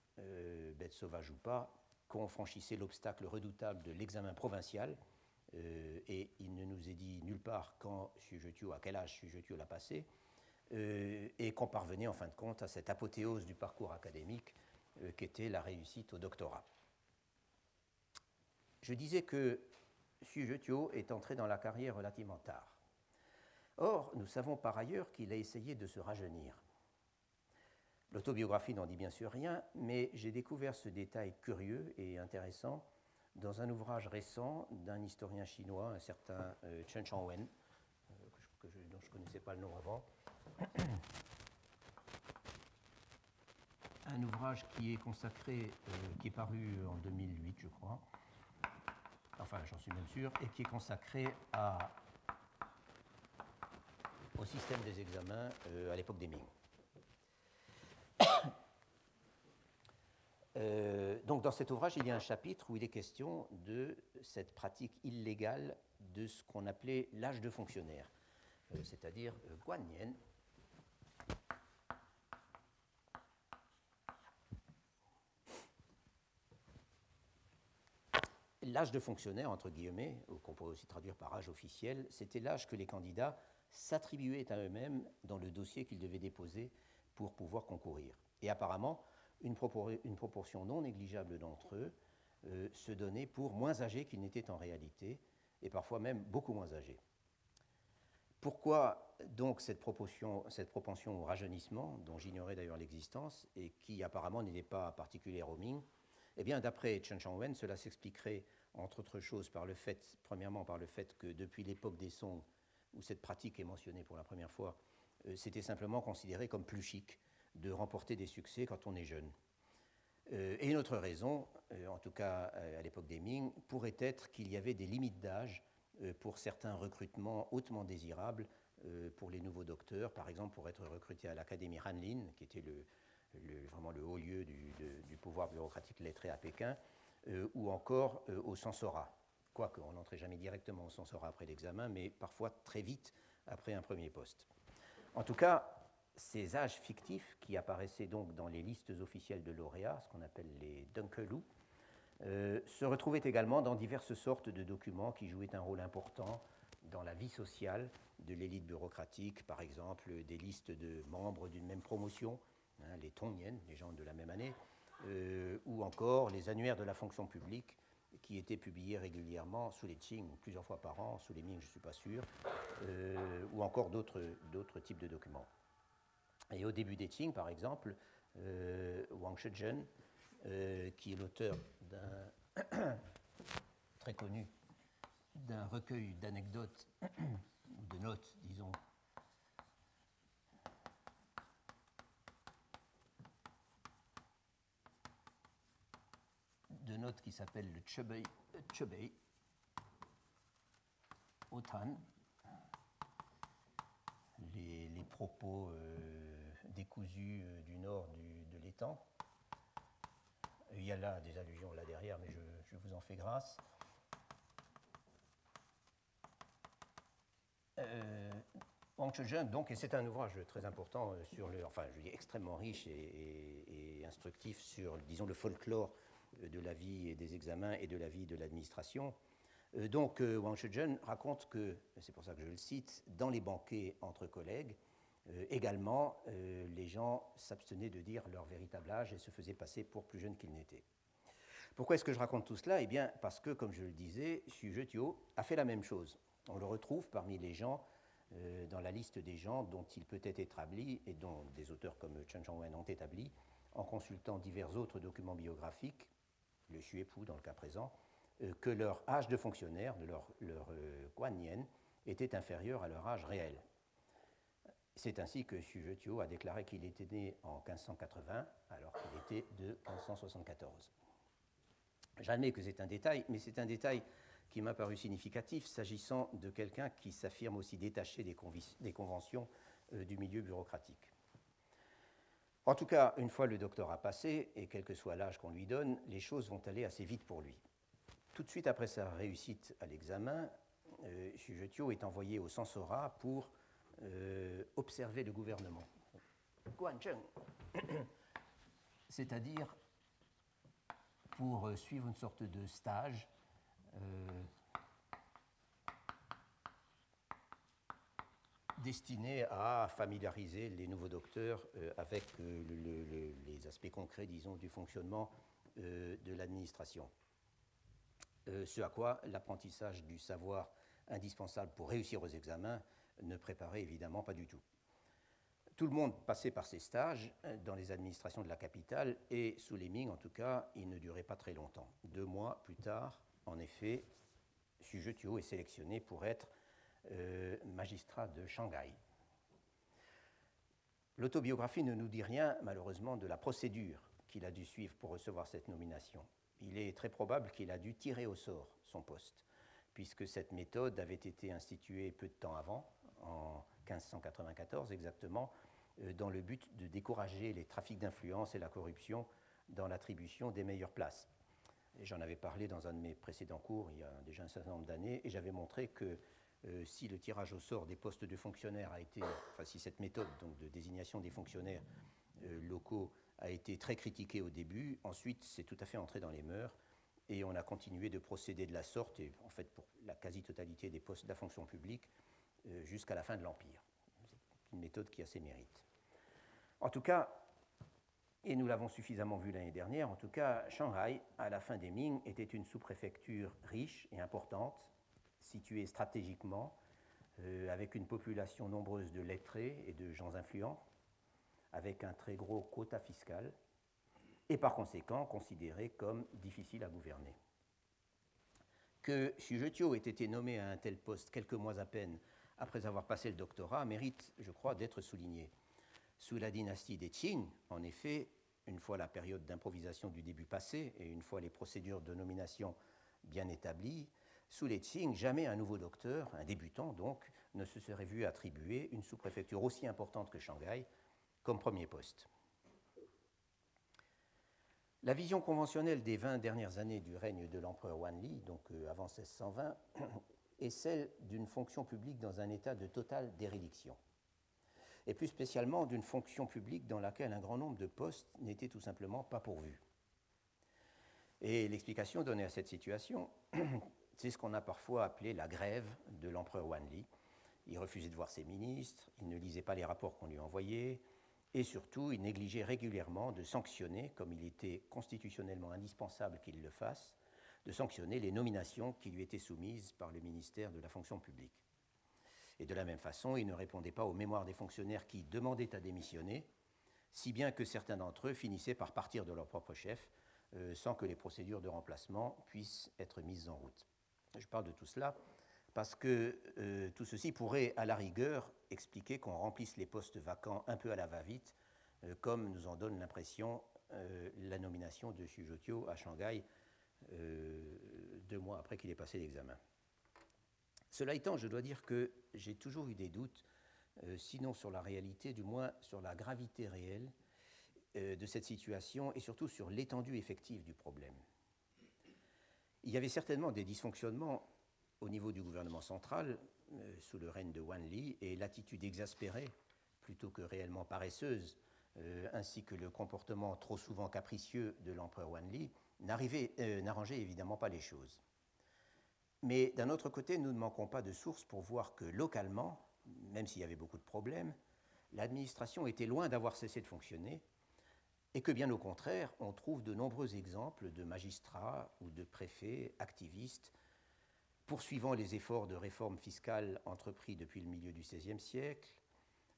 bête sauvage ou pas, qu'on franchissait l'obstacle redoutable de l'examen provincial, euh, et il ne nous est dit nulle part quand Sujetio, à quel âge Sujetio l'a passé, euh, et qu'on parvenait en fin de compte à cette apothéose du parcours académique euh, qu'était la réussite au doctorat. Je disais que Sujetio est entré dans la carrière relativement tard. Or, nous savons par ailleurs qu'il a essayé de se rajeunir. L'autobiographie n'en dit bien sûr rien, mais j'ai découvert ce détail curieux et intéressant dans un ouvrage récent d'un historien chinois, un certain euh, Chen Changwen, euh, dont je ne connaissais pas le nom avant. *coughs* un ouvrage qui est consacré, euh, qui est paru en 2008, je crois, enfin j'en suis même sûr, et qui est consacré au système des examens euh, à l'époque des Ming. *coughs* Euh, donc dans cet ouvrage, il y a un chapitre où il est question de cette pratique illégale de ce qu'on appelait l'âge de fonctionnaire, c'est-à-dire Guanyen, L'âge de fonctionnaire, entre guillemets, qu'on pourrait aussi traduire par âge officiel, c'était l'âge que les candidats s'attribuaient à eux-mêmes dans le dossier qu'ils devaient déposer pour pouvoir concourir. Et apparemment, une, proportion non négligeable d'entre eux euh, se donnait pour moins âgés qu'ils n'étaient en réalité, et parfois même beaucoup moins âgés. Pourquoi donc cette propension au rajeunissement, dont j'ignorais d'ailleurs l'existence, et qui apparemment n'était pas particulière au Ming eh bien, d'après Chen Changwen, cela s'expliquerait, entre autres choses, par le fait, premièrement par le fait que depuis l'époque des Song, où cette pratique est mentionnée pour la première fois, euh, c'était simplement considéré comme plus chic de remporter des succès quand on est jeune. Euh, et une autre raison, euh, en tout cas à l'époque des Ming, pourrait être qu'il y avait des limites d'âge pour certains recrutements hautement désirables pour les nouveaux docteurs, par exemple pour être recruté à l'Académie Hanlin, qui était le, vraiment le haut lieu du, pouvoir bureaucratique lettré à Pékin, euh, ou encore euh, au censorat. Quoique, on n'entrait jamais directement au censorat après l'examen, mais parfois très vite après un premier poste. En tout cas, ces âges fictifs qui apparaissaient donc dans les listes officielles de lauréats, ce qu'on appelle les Dunkelou, euh, se retrouvaient également dans diverses sortes de documents qui jouaient un rôle important dans la vie sociale de l'élite bureaucratique, par exemple des listes de membres d'une même promotion, Hein, les Tongiennes, les gens de la même année, euh, ou encore les annuaires de la fonction publique qui étaient publiés régulièrement sous les Qing, plusieurs fois par an, sous les Ming, je ne suis pas sûr, euh, ou encore d'autres types de documents. Et au début des Qing, par exemple, euh, Wang Shizhen, qui est l'auteur d'un *coughs* très connu d'un recueil d'anecdotes *coughs* ou de notes, disons, de notes qui s'appelle le Chebei, Chebei Otan, les, les propos euh, décousus euh, du nord du, de l'étang. Il y a là des allusions là derrière, mais je, je vous en fais grâce. Euh, Wang donc, et c'est un ouvrage très important euh, sur le, enfin, je dis extrêmement riche et instructif sur, disons, le folklore de la vie des examens et de la vie de l'administration. Euh, donc euh, Wang Shizhen raconte que, c'est pour ça que je le cite, dans les banquets entre collègues, euh, également, les gens s'abstenaient de dire leur véritable âge et se faisaient passer pour plus jeunes qu'ils n'étaient. Pourquoi est-ce que je raconte tout cela? Eh bien, parce que, comme je le disais, Xu Zhetio a fait la même chose. On le retrouve parmi les gens, dans la liste des gens dont il peut être établi, et dont des auteurs comme Chen Changwen ont établi, en consultant divers autres documents biographiques, le Xuepu dans le cas présent, euh, que leur âge de fonctionnaire, de leur, leur euh, était inférieur à leur âge réel. C'est ainsi que Xu Zhetio a déclaré qu'il était né en 1580 alors qu'il était de 1574. J'admets que c'est un détail, mais c'est un détail qui m'a paru significatif s'agissant de quelqu'un qui s'affirme aussi détaché des, des conventions euh, du milieu bureaucratique. En tout cas, une fois le doctorat passé, et quel que soit l'âge qu'on lui donne, les choses vont aller assez vite pour lui. Tout de suite après sa réussite à l'examen, euh, est envoyé au censorat pour euh, observer le gouvernement. *clears throat* C'est-à-dire pour euh, suivre une sorte de stage euh, destiné à familiariser les nouveaux docteurs euh, avec euh, les aspects concrets, disons, du fonctionnement euh, de l'administration. ce à quoi l'apprentissage du savoir indispensable pour réussir aux examens ne préparait évidemment pas du tout. Tout le monde passait par ces stages dans les administrations de la capitale et sous les Ming, en tout cas, il ne durait pas très longtemps. Deux mois plus tard, en effet, Xu Zhetio est sélectionné pour être euh, magistrat de Shanghai. L'autobiographie ne nous dit rien, malheureusement, de la procédure qu'il a dû suivre pour recevoir cette nomination. Il est très probable qu'il a dû tirer au sort son poste, puisque cette méthode avait été instituée peu de temps avant, en 1594 exactement, euh, dans le but de décourager les trafics d'influence et la corruption dans l'attribution des meilleures places. J'en avais parlé dans un de mes précédents cours il y a déjà un certain nombre d'années, et j'avais montré que euh, si le tirage au sort des postes de fonctionnaires a été, enfin si cette méthode donc, de désignation des fonctionnaires euh, locaux a été très critiquée au début, ensuite c'est tout à fait entré dans les mœurs et on a continué de procéder de la sorte, et en fait pour la quasi-totalité des postes de la fonction publique, euh, jusqu'à la fin de l'Empire. C'est une méthode qui a ses mérites. En tout cas, et nous l'avons suffisamment vu l'année dernière, en tout cas, Shanghai, à la fin des Ming, était une sous-préfecture riche et importante, située stratégiquement, euh, avec une population nombreuse de lettrés et de gens influents, avec un très gros quota fiscal, et par conséquent considérée comme difficile à gouverner. Que Xu Zhetio ait été nommé à un tel poste quelques mois à peine après avoir passé le doctorat mérite, je crois, d'être souligné. Sous la dynastie des Qing, en effet, une fois la période d'improvisation du début passée et une fois les procédures de nomination bien établies, sous les Qing, jamais un nouveau docteur, un débutant donc, ne se serait vu attribuer une sous-préfecture aussi importante que Shanghai comme premier poste. La vision conventionnelle des 20 dernières années du règne de l'empereur Wanli, donc euh, avant 1620, *clears throat* est celle d'une fonction publique dans un état de totale dérédiction, et plus spécialement d'une fonction publique dans laquelle un grand nombre de postes n'étaient tout simplement pas pourvus. Et l'explication donnée à cette situation, *clears throat* c'est ce qu'on a parfois appelé la grève de l'empereur Wanli. Il refusait de voir ses ministres, il ne lisait pas les rapports qu'on lui envoyait, et surtout, il négligeait régulièrement de sanctionner, comme il était constitutionnellement indispensable qu'il le fasse, de sanctionner les nominations qui lui étaient soumises par le ministère de la fonction publique. Et de la même façon, il ne répondait pas aux mémoires des fonctionnaires qui demandaient à démissionner, si bien que certains d'entre eux finissaient par partir de leur propre chef euh, sans que les procédures de remplacement puissent être mises en route. Je parle de tout cela parce que euh, tout ceci pourrait, à la rigueur, expliquer qu'on remplisse les postes vacants un peu à la va-vite, euh, comme nous en donne l'impression la nomination de Zhetio à Shanghai euh, deux mois après qu'il ait passé l'examen. Cela étant, je dois dire que j'ai toujours eu des doutes, euh, sinon sur la réalité, du moins sur la gravité réelle euh, de cette situation et surtout sur l'étendue effective du problème. Il y avait certainement des dysfonctionnements au niveau du gouvernement central sous le règne de Wan Li et l'attitude exaspérée plutôt que réellement paresseuse, ainsi que le comportement trop souvent capricieux de l'empereur Wan Li euh, n'arrangeait évidemment pas les choses. Mais d'un autre côté, nous ne manquons pas de sources pour voir que localement, même s'il y avait beaucoup de problèmes, l'administration était loin d'avoir cessé de fonctionner et que bien au contraire, on trouve de nombreux exemples de magistrats ou de préfets activistes poursuivant les efforts de réforme fiscale entrepris depuis le milieu du XVIe siècle,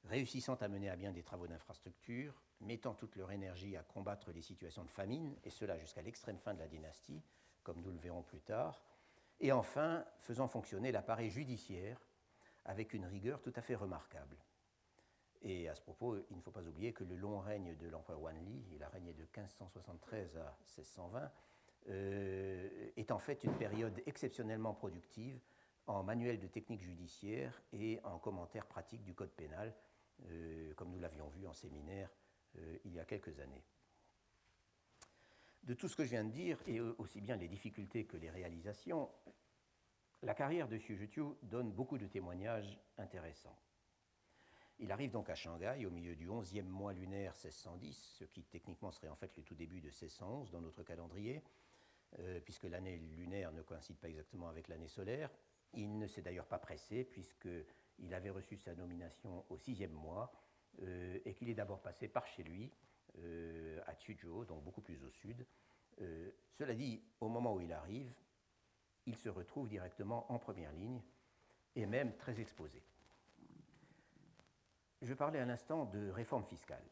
réussissant à mener à bien des travaux d'infrastructure, mettant toute leur énergie à combattre les situations de famine, et cela jusqu'à l'extrême fin de la dynastie, comme nous le verrons plus tard, et enfin faisant fonctionner l'appareil judiciaire avec une rigueur tout à fait remarquable. Et à ce propos, il ne faut pas oublier que le long règne de l'empereur Wanli, il a régné de 1573 à 1620, euh, est en fait une période exceptionnellement productive en manuel de technique judiciaire et en commentaires pratiques du code pénal, euh, comme nous l'avions vu en séminaire euh, il y a quelques années. De tout ce que je viens de dire, et aussi bien les difficultés que les réalisations, la carrière de Zhetio donne beaucoup de témoignages intéressants. Il arrive donc à Shanghai au milieu du 11e mois lunaire 1610, ce qui techniquement serait en fait le tout début de 1611 dans notre calendrier, euh, puisque l'année lunaire ne coïncide pas exactement avec l'année solaire. Il ne s'est d'ailleurs pas pressé, puisqu'il avait reçu sa nomination au sixième mois, euh, et qu'il est d'abord passé par chez lui, euh, à Tuzhou, donc beaucoup plus au sud. Cela dit, au moment où il arrive, il se retrouve directement en première ligne, et même très exposé. Je parlais un instant de réforme fiscale.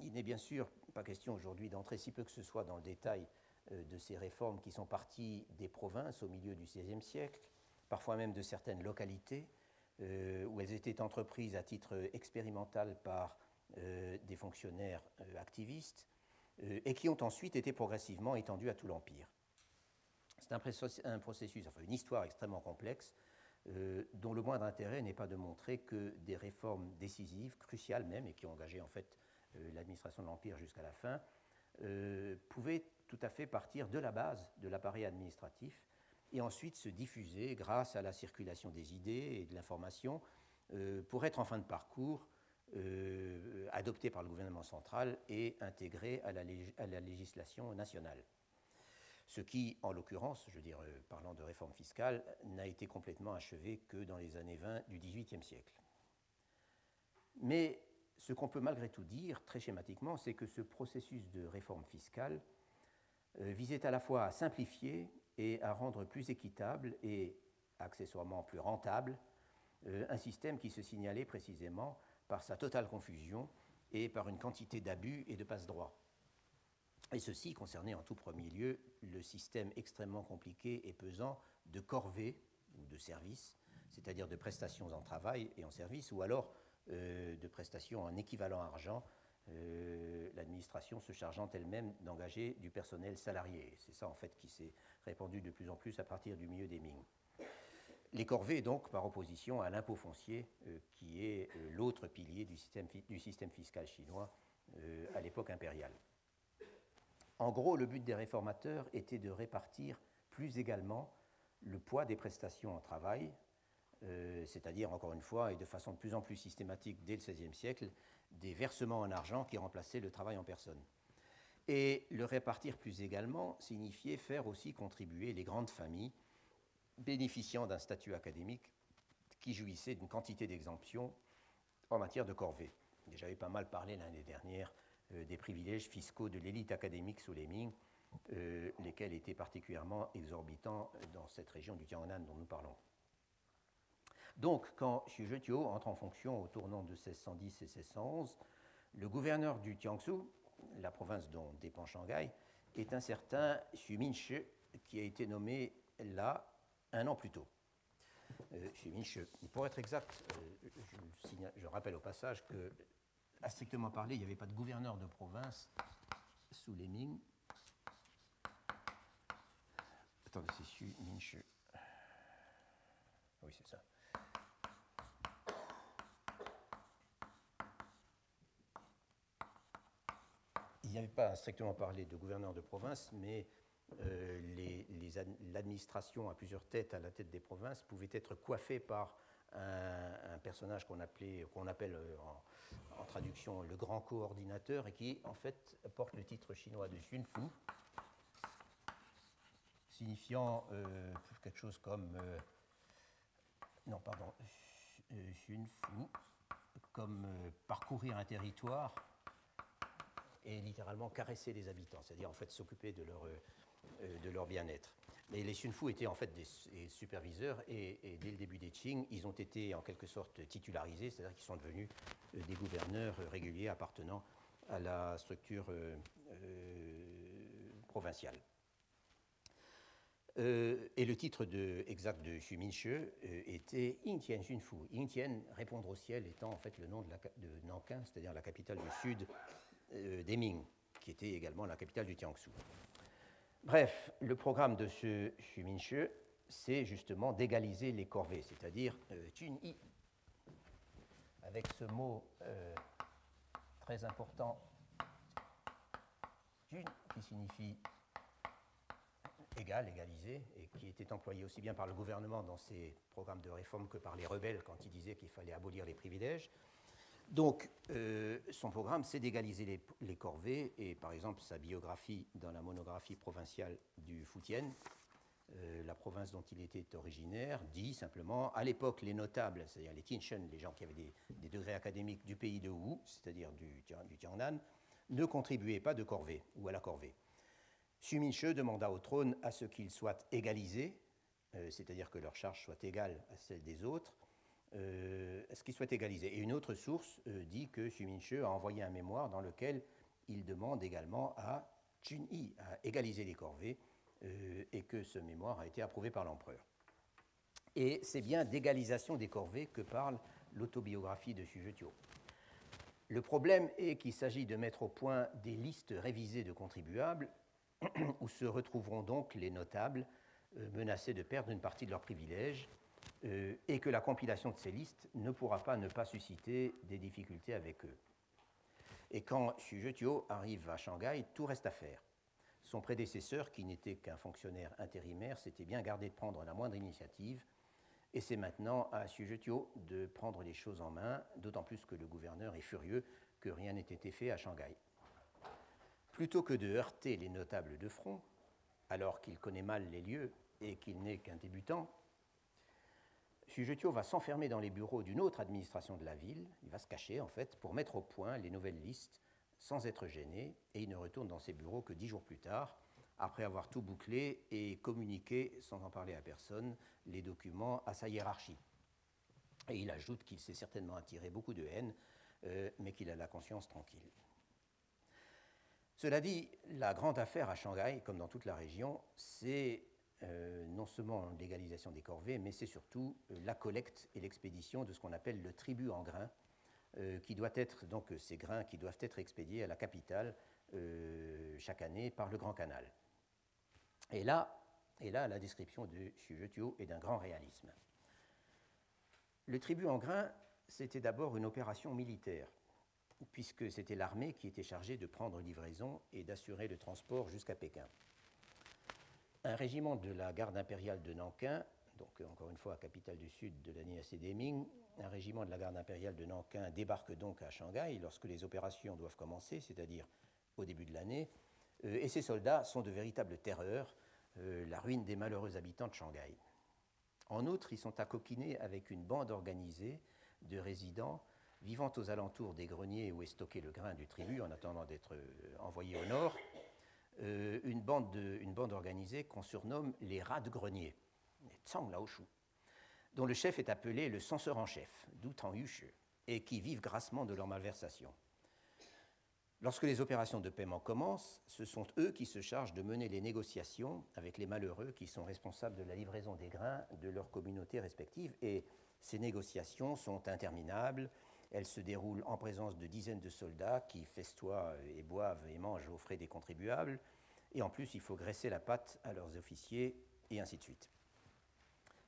Il n'est bien sûr pas question aujourd'hui d'entrer si peu que ce soit dans le détail euh, de ces réformes qui sont parties des provinces au milieu du XVIe siècle, parfois même de certaines localités, euh, où elles étaient entreprises à titre expérimental par euh, des fonctionnaires activistes, et qui ont ensuite été progressivement étendues à tout l'Empire. C'est un, processus, enfin une histoire extrêmement complexe, dont le moindre intérêt n'est pas de montrer que des réformes décisives, cruciales même, et qui ont engagé en fait l'administration de l'Empire jusqu'à la fin, pouvaient tout à fait partir de la base de l'appareil administratif et ensuite se diffuser grâce à la circulation des idées et de l'information euh, pour être en fin de parcours euh, adopté par le gouvernement central et intégré à la, législation nationale. Ce qui, en l'occurrence, je veux dire, euh, parlant de réforme fiscale, n'a été complètement achevé que dans les années 20 du XVIIIe siècle. Mais ce qu'on peut malgré tout dire, très schématiquement, c'est que ce processus de réforme fiscale euh, visait à la fois à simplifier et à rendre plus équitable et accessoirement plus rentable euh, un système qui se signalait précisément par sa totale confusion et par une quantité d'abus et de passe-droits. Et ceci concernait en tout premier lieu le système extrêmement compliqué et pesant de corvées ou de services, c'est-à-dire de prestations en travail et en service, ou alors euh, de prestations en équivalent argent euh, l'administration se chargeant elle-même d'engager du personnel salarié. C'est ça en fait qui s'est répandu de plus en plus à partir du milieu des Ming. Les corvées, donc, par opposition à l'impôt foncier, euh, qui est l'autre pilier du système, fiscal chinois à l'époque impériale. En gros, le but des réformateurs était de répartir plus également le poids des prestations en travail, c'est-à-dire, encore une fois, et de façon de plus en plus systématique dès le XVIe siècle, des versements en argent qui remplaçaient le travail en personne. Et le répartir plus également signifiait faire aussi contribuer les grandes familles bénéficiant d'un statut académique qui jouissait d'une quantité d'exemptions en matière de corvée. J'avais pas mal parlé l'année dernière euh, des privilèges fiscaux de l'élite académique sous les Ming, euh, lesquels étaient particulièrement exorbitants dans cette région du Tiangnan dont nous parlons. Donc, quand Xu Zhetio entre en fonction au tournant de 1610 et 1611, le gouverneur du Jiangsu, la province dont dépend Shanghai, est un certain Xu Minshi, qui a été nommé là un an plus tôt. Euh, Xu Minshi, pour être exact, euh, je, rappelle au passage que, à strictement parler, il n'y avait pas de gouverneur de province sous les Ming. Attendez, c'est Xu Minshi. Oui, c'est ça. il n'y avait pas strictement parlé de gouverneur de province, mais euh, l'administration à plusieurs têtes à la tête des provinces pouvait être coiffée par un, personnage qu'on appelle euh, en, traduction le grand coordinateur et qui en fait porte le titre chinois de Xunfu, signifiant euh, quelque chose comme non pardon Xunfu comme parcourir un territoire et littéralement caresser les habitants, c'est-à-dire en fait s'occuper euh, de leur bien-être. Les Xunfu étaient en fait des, superviseurs et, dès le début des Qing, ils ont été en quelque sorte titularisés, c'est-à-dire qu'ils sont devenus euh, des gouverneurs réguliers appartenant à la structure euh, provinciale. et le titre exact de Xu Minshi était Yingtian Xunfu. Yingtian, répondre au ciel, étant en fait le nom de, la, Nankin, c'est-à-dire la capitale du sud euh, des Ming, qui était également la capitale du Jiangsu. Bref, le programme de ce Xu Minshi, c'est justement d'égaliser les corvées, c'est-à-dire euh, Yi, avec ce mot euh, très important, qui signifie égal, égalisé, et qui était employé aussi bien par le gouvernement dans ses programmes de réforme que par les rebelles quand ils disaient qu'il fallait abolir les privilèges. Donc, euh, son programme, c'est d'égaliser les, corvées, et par exemple, sa biographie dans la monographie provinciale du Fujian, euh, la province dont il était originaire, dit simplement à l'époque, les notables, c'est-à-dire les Tinshen, les gens qui avaient des, degrés académiques du pays de Wu, c'est-à-dire du, du Tiangnan, ne contribuaient pas de corvée ou à la corvée. Xu Minche demanda au trône à ce qu'ils soient égalisés, euh, c'est-à-dire que leurs charges soient égales à celles des autres, ce qu'il souhaite égaliser. Et une autre source dit que Xu Minche a envoyé un mémoire dans lequel il demande également à Chun-Yi à égaliser les corvées et que ce mémoire a été approuvé par l'empereur. Et c'est bien d'égalisation des corvées que parle l'autobiographie de Xu Le problème est qu'il s'agit de mettre au point des listes révisées de contribuables *coughs* où se retrouveront donc les notables euh, menacés de perdre une partie de leurs privilèges euh, et que la compilation de ces listes ne pourra pas ne pas susciter des difficultés avec eux. Et quand Xu arrive à Shanghai, tout reste à faire. Son prédécesseur, qui n'était qu'un fonctionnaire intérimaire, s'était bien gardé de prendre la moindre initiative et c'est maintenant à Sujetio de prendre les choses en main, d'autant plus que le gouverneur est furieux que rien n'ait été fait à Shanghai. Plutôt que de heurter les notables de front, alors qu'il connaît mal les lieux et qu'il n'est qu'un débutant, Sujetio va s'enfermer dans les bureaux d'une autre administration de la ville, il va se cacher en fait, pour mettre au point les nouvelles listes sans être gêné, et il ne retourne dans ses bureaux que dix jours plus tard, après avoir tout bouclé et communiqué, sans en parler à personne, les documents à sa hiérarchie. Et il ajoute qu'il s'est certainement attiré beaucoup de haine, euh, mais qu'il a la conscience tranquille. Cela dit, la grande affaire à Shanghai, comme dans toute la région, c'est euh, non seulement l'égalisation des corvées, mais c'est surtout euh, la collecte et l'expédition de ce qu'on appelle le tribut en grains, qui doit être donc ces grains qui doivent être expédiés à la capitale chaque année par le Grand Canal. Et là, et là la description de Xujetio est d'un grand réalisme. Le tribut en grain, c'était d'abord une opération militaire, puisque c'était l'armée qui était chargée de prendre livraison et d'assurer le transport jusqu'à Pékin. Un régiment de la garde impériale de Nankin, donc encore une fois capitale du sud de la dynastie des un régiment de la garde impériale de Nankin débarque donc à Shanghai lorsque les opérations doivent commencer, c'est-à-dire au début de l'année, euh, et ces soldats sont de véritables terreurs, euh, la ruine des malheureux habitants de Shanghai. En outre, ils sont accoquinés avec une bande organisée de résidents vivant aux alentours des greniers où est stocké le grain du tribut en attendant d'être euh, envoyé au nord, une, bande une, bande organisée qu'on surnomme les rats de grenier, les Tsang Laoshu, dont le chef est appelé le censeur en chef, d'où Tang Yushu, et qui vivent grassement de leur malversation. Lorsque les opérations de paiement commencent, ce sont eux qui se chargent de mener les négociations avec les malheureux qui sont responsables de la livraison des grains de leurs communautés respectives. Et ces négociations sont interminables. Elles se déroulent en présence de dizaines de soldats qui festoient et boivent et mangent aux frais des contribuables. Et en plus, il faut graisser la patte à leurs officiers et ainsi de suite.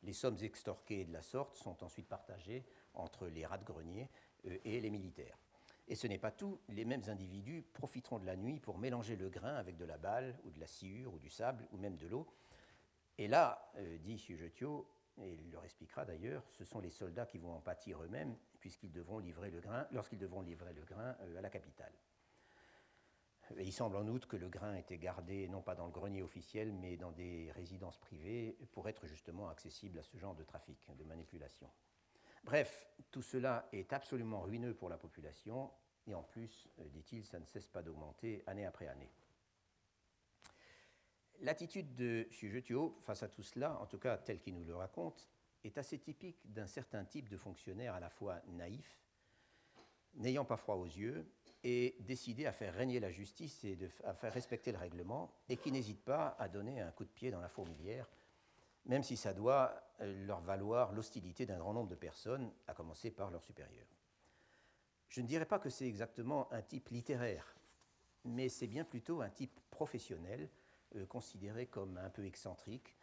Les sommes extorquées de la sorte sont ensuite partagées entre les rats de grenier euh, et les militaires. Et ce n'est pas tout, les mêmes individus profiteront de la nuit pour mélanger le grain avec de la balle, ou de la sciure, ou du sable, ou même de l'eau. Et là, euh, dit Sujetio, et il leur expliquera d'ailleurs, ce sont les soldats qui vont en pâtir eux-mêmes, puisqu'ils devront livrer le grain, lorsqu'ils devront livrer le grain euh, à la capitale. il semble en outre que le grain était gardé non pas dans le grenier officiel, mais dans des résidences privées, pour être justement accessible à ce genre de trafic, de manipulation. Bref, tout cela est absolument ruineux pour la population, et en plus, euh, dit-il, ça ne cesse pas d'augmenter année après année. L'attitude de Xujetio face à tout cela, en tout cas telle qu'il nous le raconte, est assez typique d'un certain type de fonctionnaire à la fois naïf, n'ayant pas froid aux yeux, et décidé à faire régner la justice et à faire respecter le règlement, et qui n'hésite pas à donner un coup de pied dans la fourmilière même si ça doit euh, leur valoir l'hostilité d'un grand nombre de personnes, à commencer par leurs supérieurs. Je ne dirais pas que c'est exactement un type littéraire, mais c'est bien plutôt un type professionnel, euh, considéré comme un peu excentrique,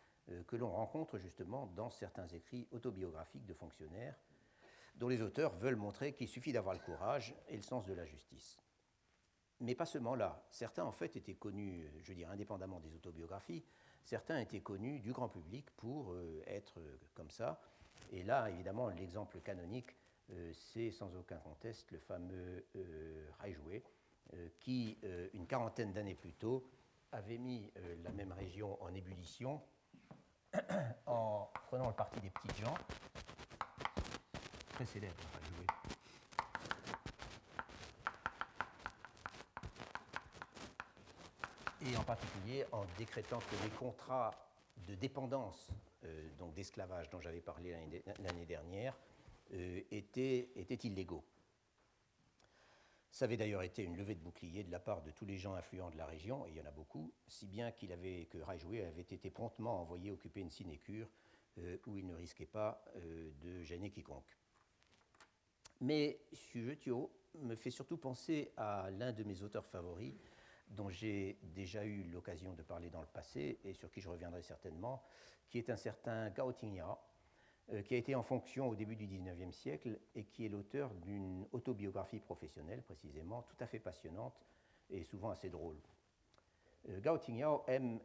que l'on rencontre justement dans certains écrits autobiographiques de fonctionnaires, dont les auteurs veulent montrer qu'il suffit d'avoir le courage et le sens de la justice. Mais pas seulement là. Certains, en fait, étaient connus, je veux dire, indépendamment des autobiographies, certains étaient connus du grand public pour euh, être euh, comme ça. Et là, évidemment, l'exemple canonique, euh, c'est sans aucun conteste le fameux Raijoué, qui, une quarantaine d'années plus tôt, avait mis la même région en ébullition *coughs* en prenant le parti des petites gens. Très célèbre, Raijoué. et en particulier en décrétant que les contrats de dépendance, euh, donc d'esclavage dont j'avais parlé l'année dernière, étaient, étaient illégaux. Ça avait d'ailleurs été une levée de bouclier de la part de tous les gens influents de la région, et il y en a beaucoup, si bien qu'il avait, que Rajoué avait été promptement envoyé occuper une sinécure euh, où il ne risquait pas euh, de gêner quiconque. Mais Sujetio me fait surtout penser à l'un de mes auteurs favoris, dont j'ai déjà eu l'occasion de parler dans le passé et sur qui je reviendrai certainement, qui est un certain Gao Tingya, qui a été en fonction au début du XIXe siècle et qui est l'auteur d'une autobiographie professionnelle, précisément, tout à fait passionnante et souvent assez drôle. Euh, Gao Tingyao aime,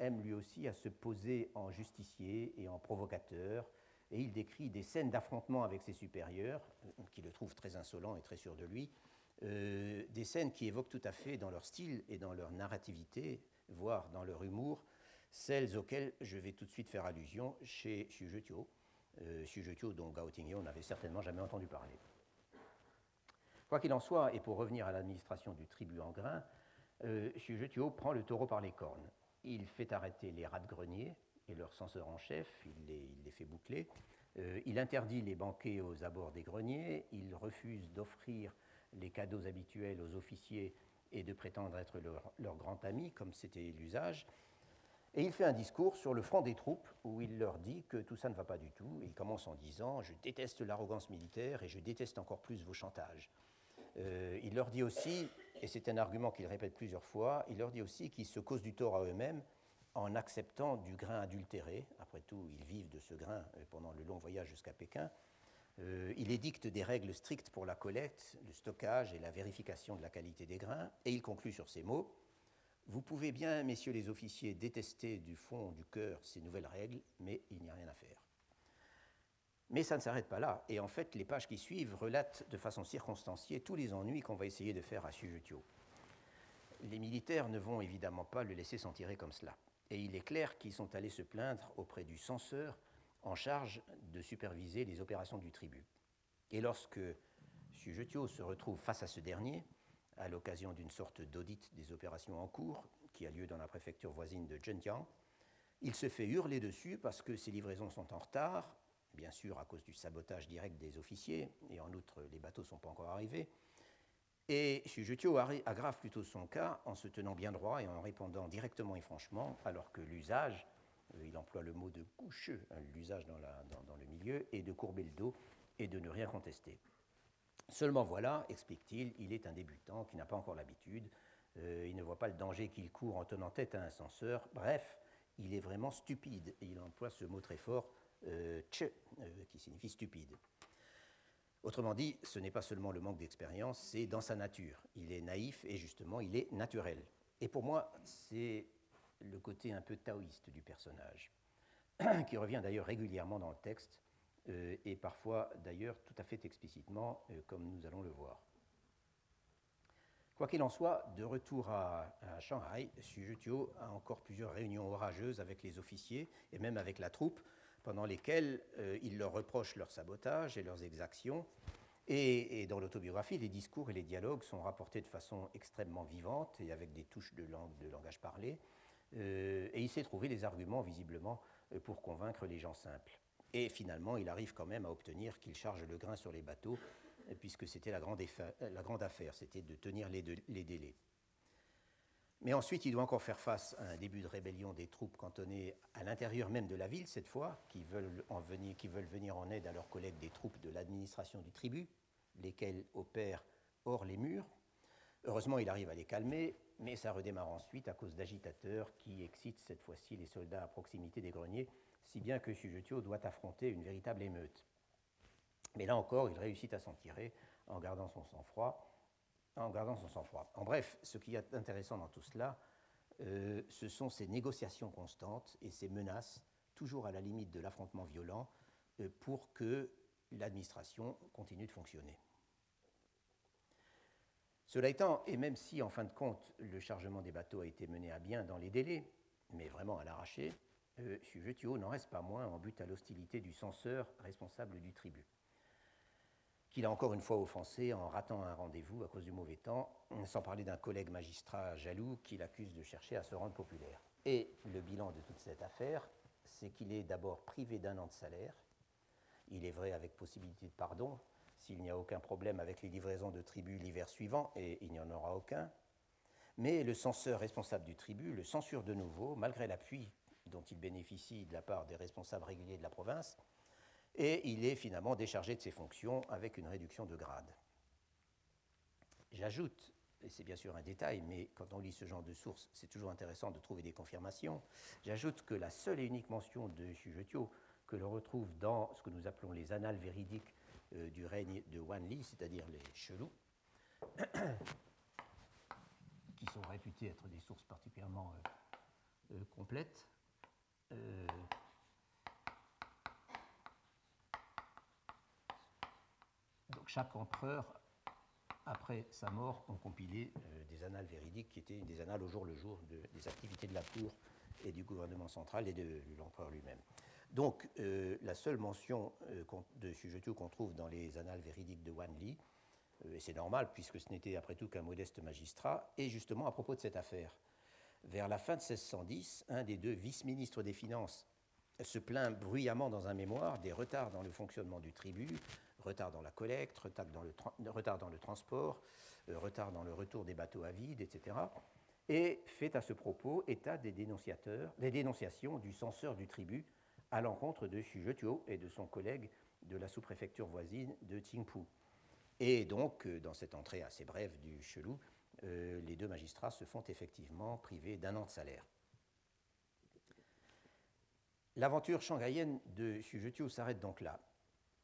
aime lui aussi à se poser en justicier et en provocateur, et il décrit des scènes d'affrontement avec ses supérieurs, euh, qui le trouvent très insolent et très sûr de lui, des scènes qui évoquent tout à fait dans leur style et dans leur narrativité, voire dans leur humour, celles auxquelles je vais tout de suite faire allusion chez Xu euh, dont Gao n'avait certainement jamais entendu parler. Quoi qu'il en soit, et pour revenir à l'administration du tribut en grain, euh, prend le taureau par les cornes. Il fait arrêter les rats de grenier et leurs censeurs en chef, il les, fait boucler. Euh, il interdit les banquets aux abords des greniers, il refuse d'offrir les cadeaux habituels aux officiers et de prétendre être leur grand ami, comme c'était l'usage. Et il fait un discours sur le front des troupes où il leur dit que tout ça ne va pas du tout. il commence en disant Je déteste l'arrogance militaire et je déteste encore plus vos chantages. Euh, il leur dit aussi, et c'est un argument qu'il répète plusieurs fois, il leur dit aussi qu'ils se causent du tort à eux-mêmes en acceptant du grain adultéré. Après tout, ils vivent de ce grain euh, pendant le long voyage jusqu'à Pékin. Euh, il édicte des règles strictes pour la collecte, le stockage et la vérification de la qualité des grains. Et il conclut sur ces mots vous pouvez bien, messieurs les officiers, détester du fond du cœur ces nouvelles règles, mais il n'y a rien à faire. Mais ça ne s'arrête pas là, et en fait, les pages qui suivent relatent de façon circonstanciée tous les ennuis qu'on va essayer de faire à Sujetio. Les militaires ne vont évidemment pas le laisser s'en tirer comme cela, et il est clair qu'ils sont allés se plaindre auprès du censeur en charge de superviser les opérations du tribut. Et lorsque Sujetio se retrouve face à ce dernier, à l'occasion d'une sorte d'audit des opérations en cours qui a lieu dans la préfecture voisine de Zhenjiang. Il se fait hurler dessus parce que ses livraisons sont en retard, bien sûr à cause du sabotage direct des officiers, et en outre les bateaux ne sont pas encore arrivés. Et Xu aggrave plutôt son cas en se tenant bien droit et en répondant directement et franchement, alors que l'usage, euh, il emploie le mot de coucheux, hein, l'usage dans le milieu, est de courber le dos et de ne rien contester. Seulement voilà, explique-t-il, il est un débutant qui n'a pas encore l'habitude, euh, il ne voit pas le danger qu'il court en tenant tête à un censeur, bref, il est vraiment stupide, et il emploie ce mot très fort, euh, tche, euh, qui signifie stupide. Autrement dit, ce n'est pas seulement le manque d'expérience, c'est dans sa nature. Il est naïf et justement, il est naturel. Et pour moi, c'est le côté un peu taoïste du personnage, *clears throat* qui revient d'ailleurs régulièrement dans le texte, et parfois d'ailleurs tout à fait explicitement, euh, comme nous allons le voir. Quoi qu'il en soit, de retour à, Shanghai, Xu Jutio a encore plusieurs réunions orageuses avec les officiers et même avec la troupe, pendant lesquelles euh, il leur reproche leur sabotage et leurs exactions. Et, dans l'autobiographie, les discours et les dialogues sont rapportés de façon extrêmement vivante et avec des touches de langage parlé. et il s'est trouvé des arguments visiblement pour convaincre les gens simples. Et finalement, il arrive quand même à obtenir qu'il charge le grain sur les bateaux, puisque c'était la grande, affaire, c'était de tenir les, délais. Mais ensuite, il doit encore faire face à un début de rébellion des troupes cantonnées à l'intérieur même de la ville, cette fois, qui veulent, en venir, qui veulent venir en aide à leurs collègues des troupes de l'administration du tribut, lesquelles opèrent hors les murs. Heureusement, il arrive à les calmer, mais ça redémarre ensuite à cause d'agitateurs qui excitent cette fois-ci les soldats à proximité des greniers si bien que Sujetio doit affronter une véritable émeute. Mais là encore, il réussit à s'en tirer en gardant son sang-froid. En gardant son sang-froid. En bref, ce qui est intéressant dans tout cela, euh, ce sont ces négociations constantes et ces menaces, toujours à la limite de l'affrontement violent, euh, pour que l'administration continue de fonctionner. Cela étant, et même si en fin de compte le chargement des bateaux a été mené à bien dans les délais, mais vraiment à l'arraché, euh, n'en reste pas moins en but à l'hostilité du censeur responsable du tribut, qu'il a encore une fois offensé en ratant un rendez-vous à cause du mauvais temps, sans parler d'un collègue magistrat jaloux qui l'accuse de chercher à se rendre populaire. Et le bilan de toute cette affaire, c'est qu'il est d'abord privé d'un an de salaire, il est vrai avec possibilité de pardon, s'il n'y a aucun problème avec les livraisons de tribus l'hiver suivant, et il n'y en aura aucun. Mais le censeur responsable du tribut le censure de nouveau, malgré l'appui dont il bénéficie de la part des responsables réguliers de la province, et il est finalement déchargé de ses fonctions avec une réduction de grade. J'ajoute, et c'est bien sûr un détail, mais quand on lit ce genre de sources, c'est toujours intéressant de trouver des confirmations, j'ajoute que la seule et unique mention de Xujetio que l'on retrouve dans ce que nous appelons les annales véridiques euh, du règne de Wanli, c'est-à-dire les chelous, *coughs* qui sont réputés être des sources particulièrement euh, euh, complètes, donc chaque empereur après sa mort, ont compilé euh, des annales véridiques qui étaient des annales au jour le jour des activités de la cour et du gouvernement central et de, l'empereur lui-même. Donc, euh, la seule mention euh, de Sujetu qu'on trouve dans les annales véridiques de Wanli, et c'est normal puisque ce n'était après tout qu'un modeste magistrat, est justement à propos de cette affaire. Vers la fin de 1610, un des deux vice-ministres des Finances se plaint bruyamment dans un mémoire des retards dans le fonctionnement du tribut, retard dans la collecte, retard dans le, retard dans le transport, euh, retard dans le retour des bateaux à vide, etc. Et fait à ce propos état des, dénonciateurs, des dénonciations du censeur du tribut à l'encontre de Xu Zhetuo et de son collègue de la sous-préfecture voisine de Qingpu. Et donc, euh, dans cette entrée assez brève du Chelou, euh, les deux magistrats se font effectivement priver d'un an de salaire. L'aventure shanghaïenne de Xu s'arrête donc là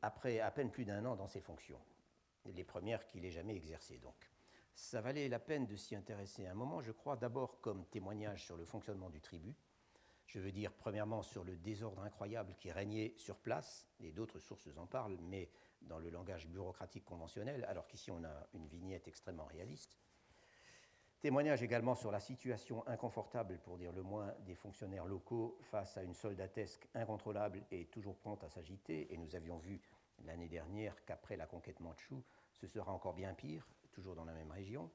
après à peine plus d'un an dans ses fonctions, les premières qu'il ait jamais exercées donc. Ça valait la peine de s'y intéresser un moment, je crois, d'abord comme témoignage sur le fonctionnement du tribut, je veux dire premièrement sur le désordre incroyable qui régnait sur place, et d'autres sources en parlent, mais dans le langage bureaucratique conventionnel, alors qu'ici on a une vignette extrêmement réaliste. Témoignage également sur la situation inconfortable, pour dire le moins, des fonctionnaires locaux face à une soldatesque incontrôlable et toujours prompte à s'agiter, et nous avions vu l'année dernière qu'après la conquête mandchoue, ce sera encore bien pire, toujours dans la même région.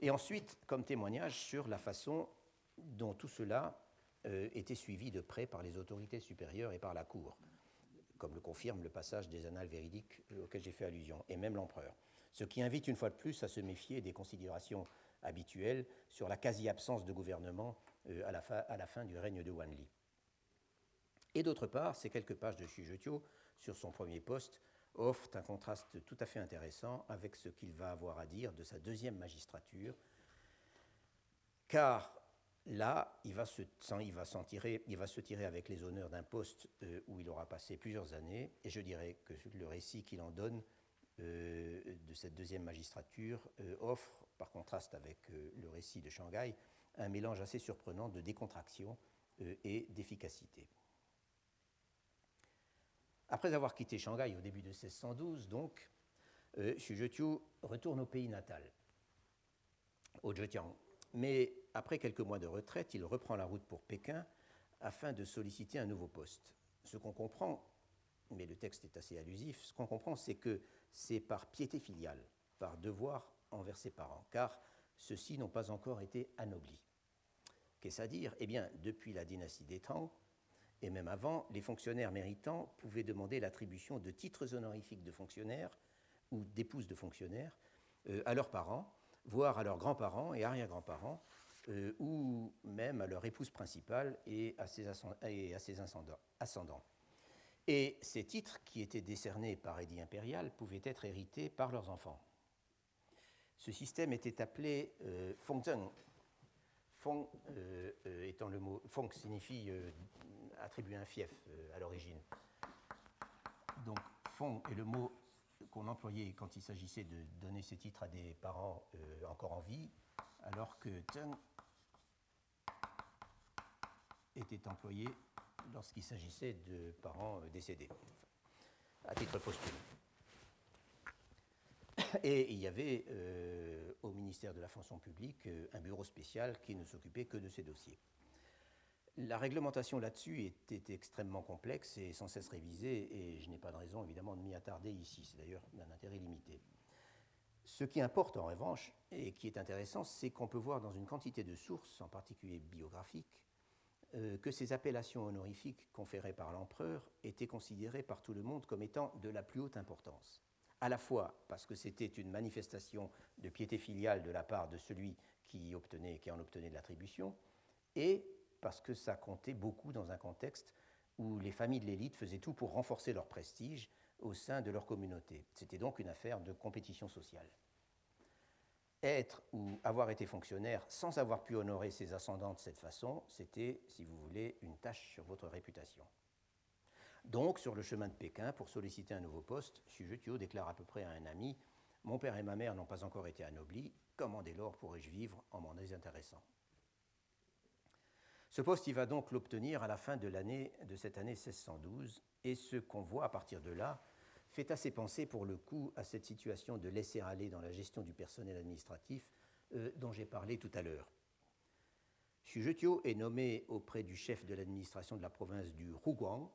Et ensuite, comme témoignage sur la façon dont tout cela euh, était suivi de près par les autorités supérieures et par la cour, comme le confirme le passage des annales véridiques auquel j'ai fait allusion, et même l'empereur. Ce qui invite une fois de plus à se méfier des considérations habituelles sur la quasi-absence de gouvernement euh, à, la fin du règne de Wanli. Et d'autre part, ces quelques pages de Xujetio sur son premier poste offrent un contraste tout à fait intéressant avec ce qu'il va avoir à dire de sa deuxième magistrature, car là, il va se, il va tirer, il va se tirer avec les honneurs d'un poste euh, où il aura passé plusieurs années, et je dirais que le récit qu'il en donne euh, de cette deuxième magistrature offre, par contraste avec le récit de Shanghai, un mélange assez surprenant de décontraction et d'efficacité. Après avoir quitté Shanghai au début de 1612, donc, euh, Xu retourne au pays natal, au Zhejiang. Mais après quelques mois de retraite, il reprend la route pour Pékin afin de solliciter un nouveau poste. Ce qu'on comprend, mais le texte est assez allusif, ce qu'on comprend, c'est que c'est par piété filiale, par devoir envers ses parents, car ceux-ci n'ont pas encore été anoblis. Qu'est-ce à dire? Eh bien, depuis la dynastie des Tang, et même avant, les fonctionnaires méritants pouvaient demander l'attribution de titres honorifiques de fonctionnaires ou d'épouses de fonctionnaires euh, à leurs parents, voire à leurs grands-parents et arrière-grands-parents, euh, ou même à leur épouse principale et à ses, et à ses ascendants. Et ces titres, qui étaient décernés par édit impérial, pouvaient être hérités par leurs enfants. Ce système était appelé euh, fengzheng, Fong euh, euh, étant le mot. Fong signifie euh, attribuer un fief à l'origine. Donc, Fong est le mot qu'on employait quand il s'agissait de donner ses titres à des parents encore en vie, alors que Zheng était employé lorsqu'il s'agissait de parents décédés, à titre posthume. Et il y avait euh, au ministère de la fonction publique euh, un bureau spécial qui ne s'occupait que de ces dossiers. La réglementation là-dessus était extrêmement complexe et sans cesse révisée, et je n'ai pas de raison évidemment de m'y attarder ici, c'est d'ailleurs d'un intérêt limité. Ce qui importe en revanche, et qui est intéressant, c'est qu'on peut voir dans une quantité de sources, en particulier biographiques, euh, que ces appellations honorifiques conférées par l'empereur étaient considérées par tout le monde comme étant de la plus haute importance. À la fois parce que c'était une manifestation de piété filiale de la part de celui qui, en obtenait de l'attribution, et parce que ça comptait beaucoup dans un contexte où les familles de l'élite faisaient tout pour renforcer leur prestige au sein de leur communauté. C'était donc une affaire de compétition sociale être ou avoir été fonctionnaire sans avoir pu honorer ses ascendants de cette façon, c'était, si vous voulez, une tâche sur votre réputation. Donc, sur le chemin de Pékin, pour solliciter un nouveau poste, Xu déclare à peu près à un ami Mon père et ma mère n'ont pas encore été anoblis, comment dès lors pourrais-je vivre en m'en désintéressant? Ce poste, il va donc l'obtenir à la fin de, l'année, de cette année 1612, et ce qu'on voit à partir de là, fait assez penser pour le coup à cette situation de laisser aller dans la gestion du personnel administratif euh, dont j'ai parlé tout à l'heure. Xu est nommé auprès du chef de l'administration de la province du Huguang,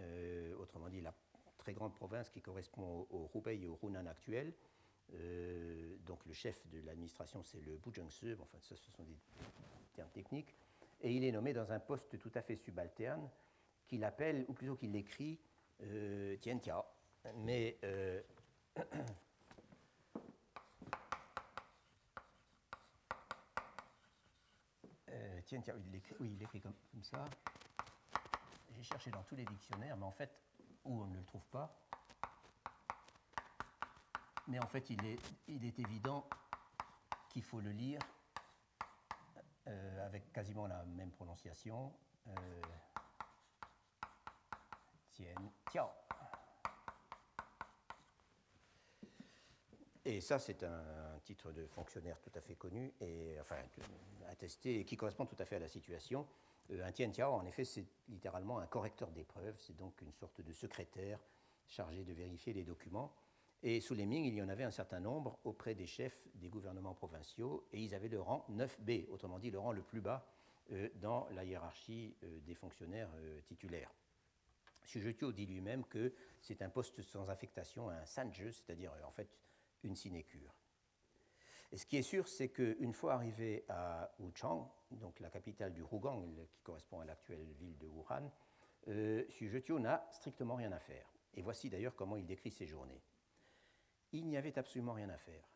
euh, autrement dit la très grande province qui correspond au, Hubei et au Hunan actuel. Euh, donc le chef de l'administration c'est le Buzhengse, enfin ça ce sont des termes techniques, et il est nommé dans un poste tout à fait subalterne qu'il appelle, ou plutôt qu'il l'écrit, Tia, mais euh, *coughs* euh, tiens, il l'écrit, comme, ça. J'ai cherché dans tous les dictionnaires, mais en fait, où on ne le trouve pas. Mais en fait, il est, il est évident qu'il faut le lire euh, avec quasiment la même prononciation. Euh, tiens, tiens. Et ça, c'est un, titre de fonctionnaire tout à fait connu et enfin attesté et qui correspond tout à fait à la situation. Euh, un Tien Tiao, en effet, c'est littéralement un correcteur d'épreuves, c'est donc une sorte de secrétaire chargé de vérifier les documents. Et sous les Ming, il y en avait un certain nombre auprès des chefs des gouvernements provinciaux et ils avaient le rang 9B, autrement dit le rang le plus bas euh, dans la hiérarchie euh, des fonctionnaires titulaires. Xu dit lui-même que c'est un poste sans affectation, un sanjeu, c'est-à-dire en fait une sinécure. Et ce qui est sûr, c'est qu'une fois arrivé à Wuchang, donc la capitale du Hugang, qui correspond à l'actuelle ville de Wuhan, euh, Xu n'a strictement rien à faire. Et voici d'ailleurs comment il décrit ses journées. Il n'y avait absolument rien à faire.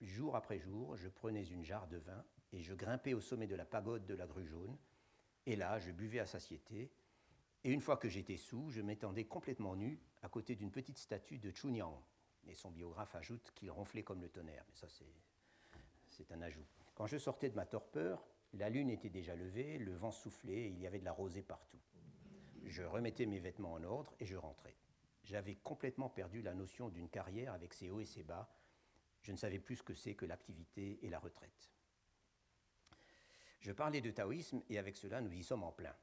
Jour après jour, je prenais une jarre de vin et je grimpais au sommet de la pagode de la grue jaune. Et là, je buvais à satiété. Et une fois que j'étais sous, je m'étendais complètement nu à côté d'une petite statue de Chunyang, et son biographe ajoute qu'il ronflait comme le tonnerre, mais ça c'est un ajout. Quand je sortais de ma torpeur, la lune était déjà levée, le vent soufflait et il y avait de la rosée partout. Je remettais mes vêtements en ordre et je rentrais. J'avais complètement perdu la notion d'une carrière avec ses hauts et ses bas. Je ne savais plus ce que c'est que l'activité et la retraite. Je parlais de taoïsme et avec cela nous y sommes en plein.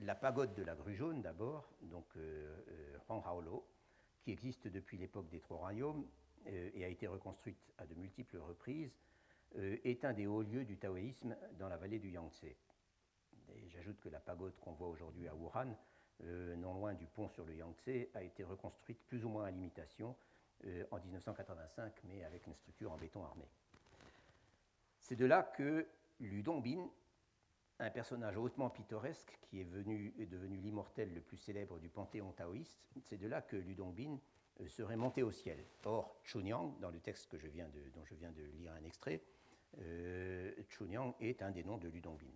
La pagode de la grue jaune d'abord, donc euh, euh qui existe depuis l'époque des Trois Royaumes euh, et a été reconstruite à de multiples reprises, est un des hauts lieux du taoïsme dans la vallée du Yangtze. J'ajoute que la pagode qu'on voit aujourd'hui à Wuhan, euh, non loin du pont sur le Yangtze, a été reconstruite plus ou moins à l'imitation en 1985, mais avec une structure en béton armé. C'est de là que Lu Dongbin, un personnage hautement pittoresque qui est, venu, est devenu l'immortel le plus célèbre du panthéon taoïste. C'est de là que Ludongbin euh, serait monté au ciel. Or, Chunyang, dans le texte que dont je viens de lire un extrait, euh, Chunyang est un des noms de Ludongbin.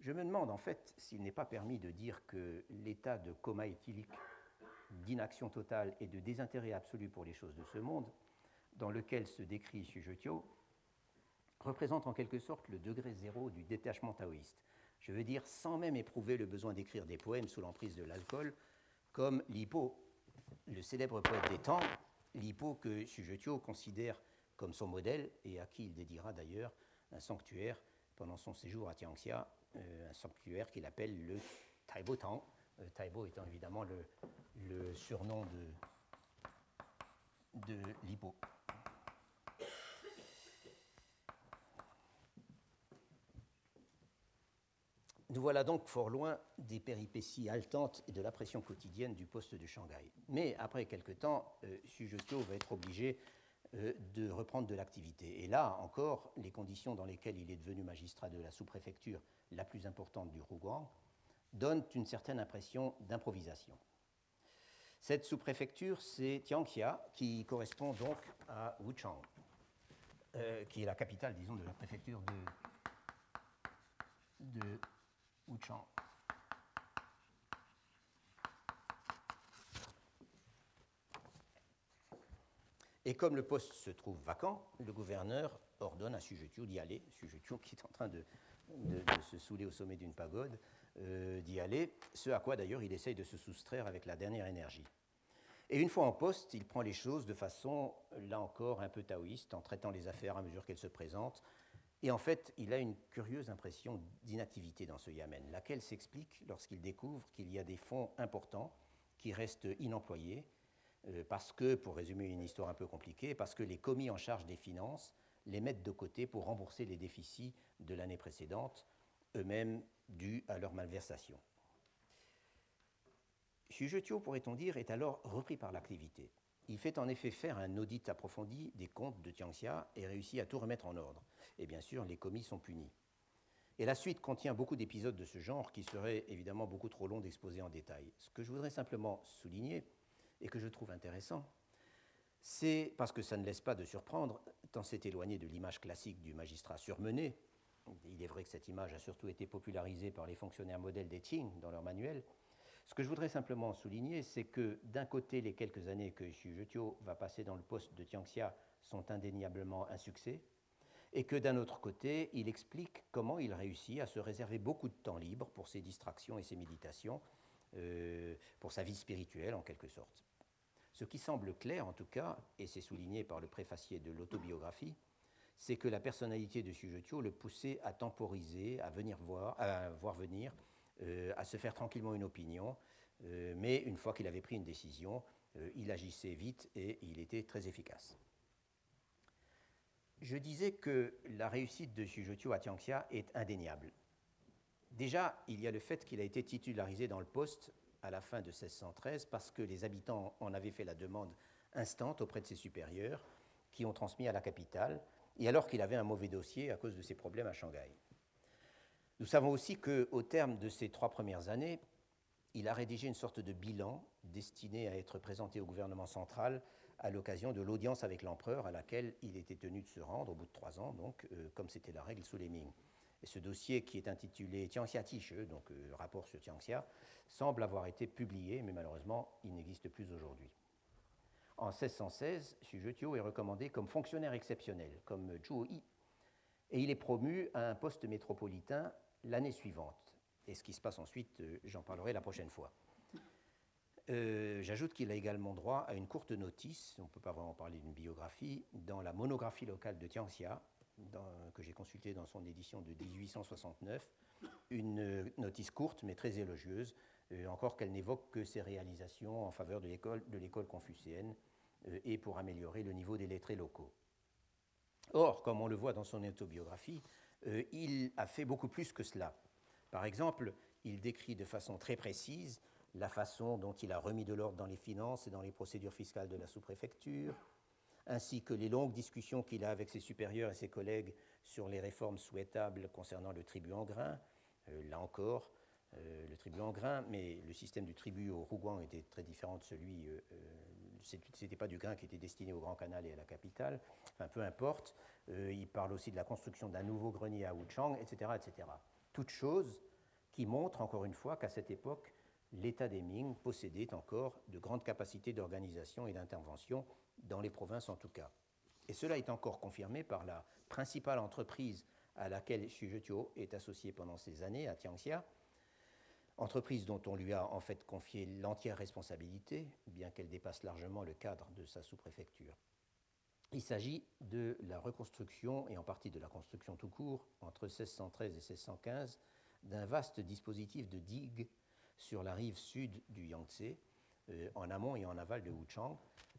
Je me demande en fait s'il n'est pas permis de dire que l'état de coma éthylique, d'inaction totale et de désintérêt absolu pour les choses de ce monde, dans lequel se décrit Shujotio, représente en quelque sorte le degré zéro du détachement taoïste. Je veux dire, sans même éprouver le besoin d'écrire des poèmes sous l'emprise de l'alcool, comme Lipo, le célèbre poète des temps, Lipo que Sujetio considère comme son modèle et à qui il dédiera d'ailleurs un sanctuaire pendant son séjour à Tianxia, euh, un sanctuaire qu'il appelle le Taibo Tang, euh, Taibo étant évidemment le, surnom de, de Lipo. Nous voilà donc fort loin des péripéties haletantes et de la pression quotidienne du poste de Shanghai. Mais après quelque temps, euh, va être obligé de reprendre de l'activité. Et là encore, les conditions dans lesquelles il est devenu magistrat de la sous-préfecture la plus importante du Rougouan donnent une certaine impression d'improvisation. Cette sous-préfecture, c'est Tianxia, qui correspond donc à Wuchang, euh, qui est la capitale, disons, de la préfecture de Wuchang. Et comme le poste se trouve vacant, le gouverneur ordonne à Sujetio d'y aller, Sujetio qui est en train de, se saouler au sommet d'une pagode, euh, d'y aller, ce à quoi d'ailleurs il essaye de se soustraire avec la dernière énergie. Et une fois en poste, il prend les choses de façon, là encore, un peu taoïste, en traitant les affaires à mesure qu'elles se présentent. Et en fait, il a une curieuse impression d'inactivité dans ce Yamen, laquelle s'explique lorsqu'il découvre qu'il y a des fonds importants qui restent inemployés parce que, pour résumer une histoire un peu compliquée, parce que les commis en charge des finances les mettent de côté pour rembourser les déficits de l'année précédente, eux-mêmes dus à leur malversation. Xujetio, pourrait-on dire, est alors repris par l'activité. Il fait en effet faire un audit approfondi des comptes de Tianxia et réussit à tout remettre en ordre. Et bien sûr, les commis sont punis. Et la suite contient beaucoup d'épisodes de ce genre qui seraient évidemment beaucoup trop longs d'exposer en détail. Ce que je voudrais simplement souligner, et que je trouve intéressant, c'est parce que ça ne laisse pas de surprendre, tant c'est éloigné de l'image classique du magistrat surmené. Il est vrai que cette image a surtout été popularisée par les fonctionnaires modèles des Qing dans leur manuel. Ce que je voudrais simplement souligner, c'est que d'un côté, les quelques années que Xu Zhetio va passer dans le poste de Tianxia sont indéniablement un succès, et que d'un autre côté, il explique comment il réussit à se réserver beaucoup de temps libre pour ses distractions et ses méditations, euh, pour sa vie spirituelle en quelque sorte. Ce qui semble clair, en tout cas, et c'est souligné par le préfacier de l'autobiographie, c'est que la personnalité de Sujetio le poussait à temporiser, à venir voir, à voir venir, euh, à se faire tranquillement une opinion, euh, mais une fois qu'il avait pris une décision, euh, il agissait vite et il était très efficace. Je disais que la réussite de Sujetio à Tianxia est indéniable. Déjà, il y a le fait qu'il a été titularisé dans le poste à la fin de 1613 parce que les habitants en avaient fait la demande instante auprès de ses supérieurs qui ont transmis à la capitale, et alors qu'il avait un mauvais dossier à cause de ses problèmes à Shanghai. Nous savons aussi qu'au terme de ces trois premières années, il a rédigé une sorte de bilan destiné à être présenté au gouvernement central à l'occasion de l'audience avec l'empereur à laquelle il était tenu de se rendre au bout de trois ans, donc, euh, comme c'était la règle sous les Ming. Ce dossier qui est intitulé Tianxia Tiche, donc euh, rapport sur Tianxia, semble avoir été publié, mais malheureusement, il n'existe plus aujourd'hui. En 1616, Xu est recommandé comme fonctionnaire exceptionnel, comme Zhuo Yi, et il est promu à un poste métropolitain l'année suivante. Et ce qui se passe ensuite, euh, j'en parlerai la prochaine fois. Euh, j'ajoute qu'il a également droit à une courte notice, on ne peut pas vraiment parler d'une biographie, dans la monographie locale de Tianxia, que j'ai consultée dans son édition de 1869, une notice courte mais très élogieuse, euh, encore qu'elle n'évoque que ses réalisations en faveur de l'école confucéenne euh, et pour améliorer le niveau des lettrés locaux. Or, comme on le voit dans son autobiographie, euh, il a fait beaucoup plus que cela. Par exemple, il décrit de façon très précise la façon dont il a remis de l'ordre dans les finances et dans les procédures fiscales de la sous-préfecture, ainsi que les longues discussions qu'il a avec ses supérieurs et ses collègues sur les réformes souhaitables concernant le tribut en grain. Euh, là encore, euh, le tribut en grain, mais le système du tribut au Rougouan était très différent de celui. Euh, ce n'était pas du grain qui était destiné au Grand Canal et à la capitale. Enfin, peu importe. il parle aussi de la construction d'un nouveau grenier à Wuchang, etc., etc. Toutes choses qui montrent encore une fois qu'à cette époque, l'État des Ming possédait encore de grandes capacités d'organisation et d'intervention dans les provinces en tout cas. Et cela est encore confirmé par la principale entreprise à laquelle Xu est associé pendant ces années à Tianxia, entreprise dont on lui a en fait confié l'entière responsabilité, bien qu'elle dépasse largement le cadre de sa sous-préfecture. Il s'agit de la reconstruction, et en partie de la construction tout court, entre 1613 et 1615, d'un vaste dispositif de digues sur la rive sud du Yangtze, euh, en amont et en aval de Wuchang,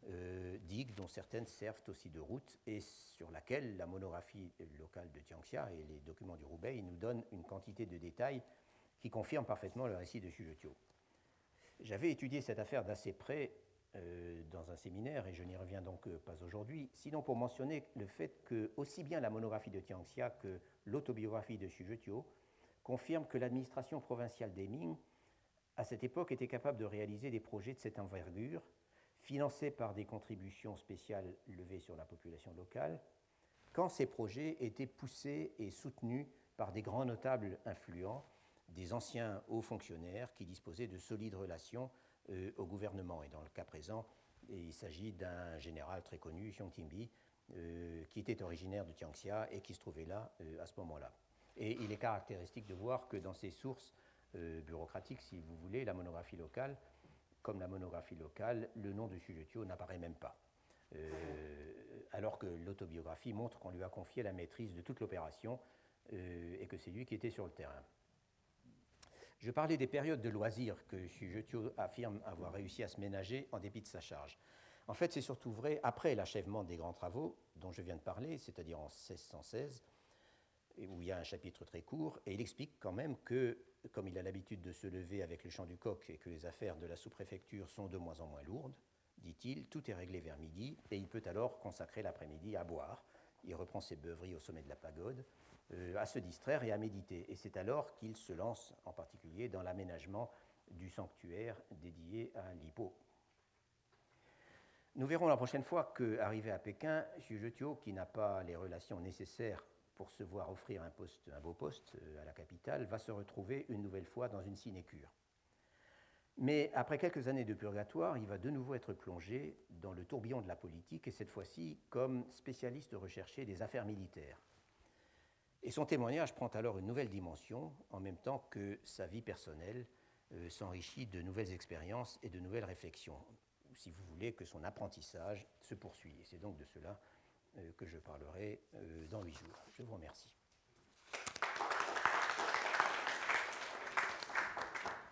euh, digues dont certaines servent aussi de route et sur laquelle la monographie locale de Tianxia et les documents du Roubaix nous donnent une quantité de détails qui confirment parfaitement le récit de Xujetio. J'avais étudié cette affaire d'assez près euh, dans un séminaire, et je n'y reviens donc pas aujourd'hui, sinon pour mentionner le fait que aussi bien la monographie de Tianxia que l'autobiographie de Xu Zhetio confirment que l'administration provinciale des Ming, à cette époque, était capable de réaliser des projets de cette envergure, financés par des contributions spéciales levées sur la population locale, quand ces projets étaient poussés et soutenus par des grands notables influents, des anciens hauts fonctionnaires qui disposaient de solides relations euh, au gouvernement. Et dans le cas présent, il s'agit d'un général très connu, Xiong Timbi, euh, qui était originaire de Tianxia et qui se trouvait là euh, à ce moment-là. Et il est caractéristique de voir que dans ces sources bureaucratiques, si vous voulez, la monographie locale, comme la monographie locale, le nom de Sujetio n'apparaît même pas. alors que l'autobiographie montre qu'on lui a confié la maîtrise de toute l'opération et que c'est lui qui était sur le terrain. Je parlais des périodes de loisirs que Xujetio affirme avoir réussi à se ménager en dépit de sa charge. En fait, c'est surtout vrai après l'achèvement des grands travaux dont je viens de parler, c'est-à-dire en 1616, où il y a un chapitre très court, et il explique quand même que, comme il a l'habitude de se lever avec le chant du coq et que les affaires de la sous-préfecture sont de moins en moins lourdes, dit-il, tout est réglé vers midi, et il peut alors consacrer l'après-midi à boire. Il reprend ses beuveries au sommet de la pagode, euh, à se distraire et à méditer. Et c'est alors qu'il se lance en particulier dans l'aménagement du sanctuaire dédié à l'hippo. Nous verrons la prochaine fois qu'arrivé à Pékin, Xu Zhetio, qui n'a pas les relations nécessaires pour se voir offrir un, beau poste euh, à la capitale, va se retrouver une nouvelle fois dans une sinécure. Mais après quelques années de purgatoire, il va de nouveau être plongé dans le tourbillon de la politique, et cette fois-ci comme spécialiste recherché des affaires militaires. Et son témoignage prend alors une nouvelle dimension, en même temps que sa vie personnelle euh, s'enrichit de nouvelles expériences et de nouvelles réflexions, si vous voulez, que son apprentissage se poursuit. Et c'est donc de cela que je parlerai euh, dans huit jours. Je vous remercie.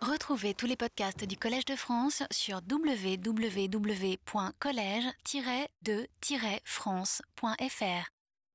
Retrouvez tous les podcasts du Collège de France sur www.collège-de-france.fr.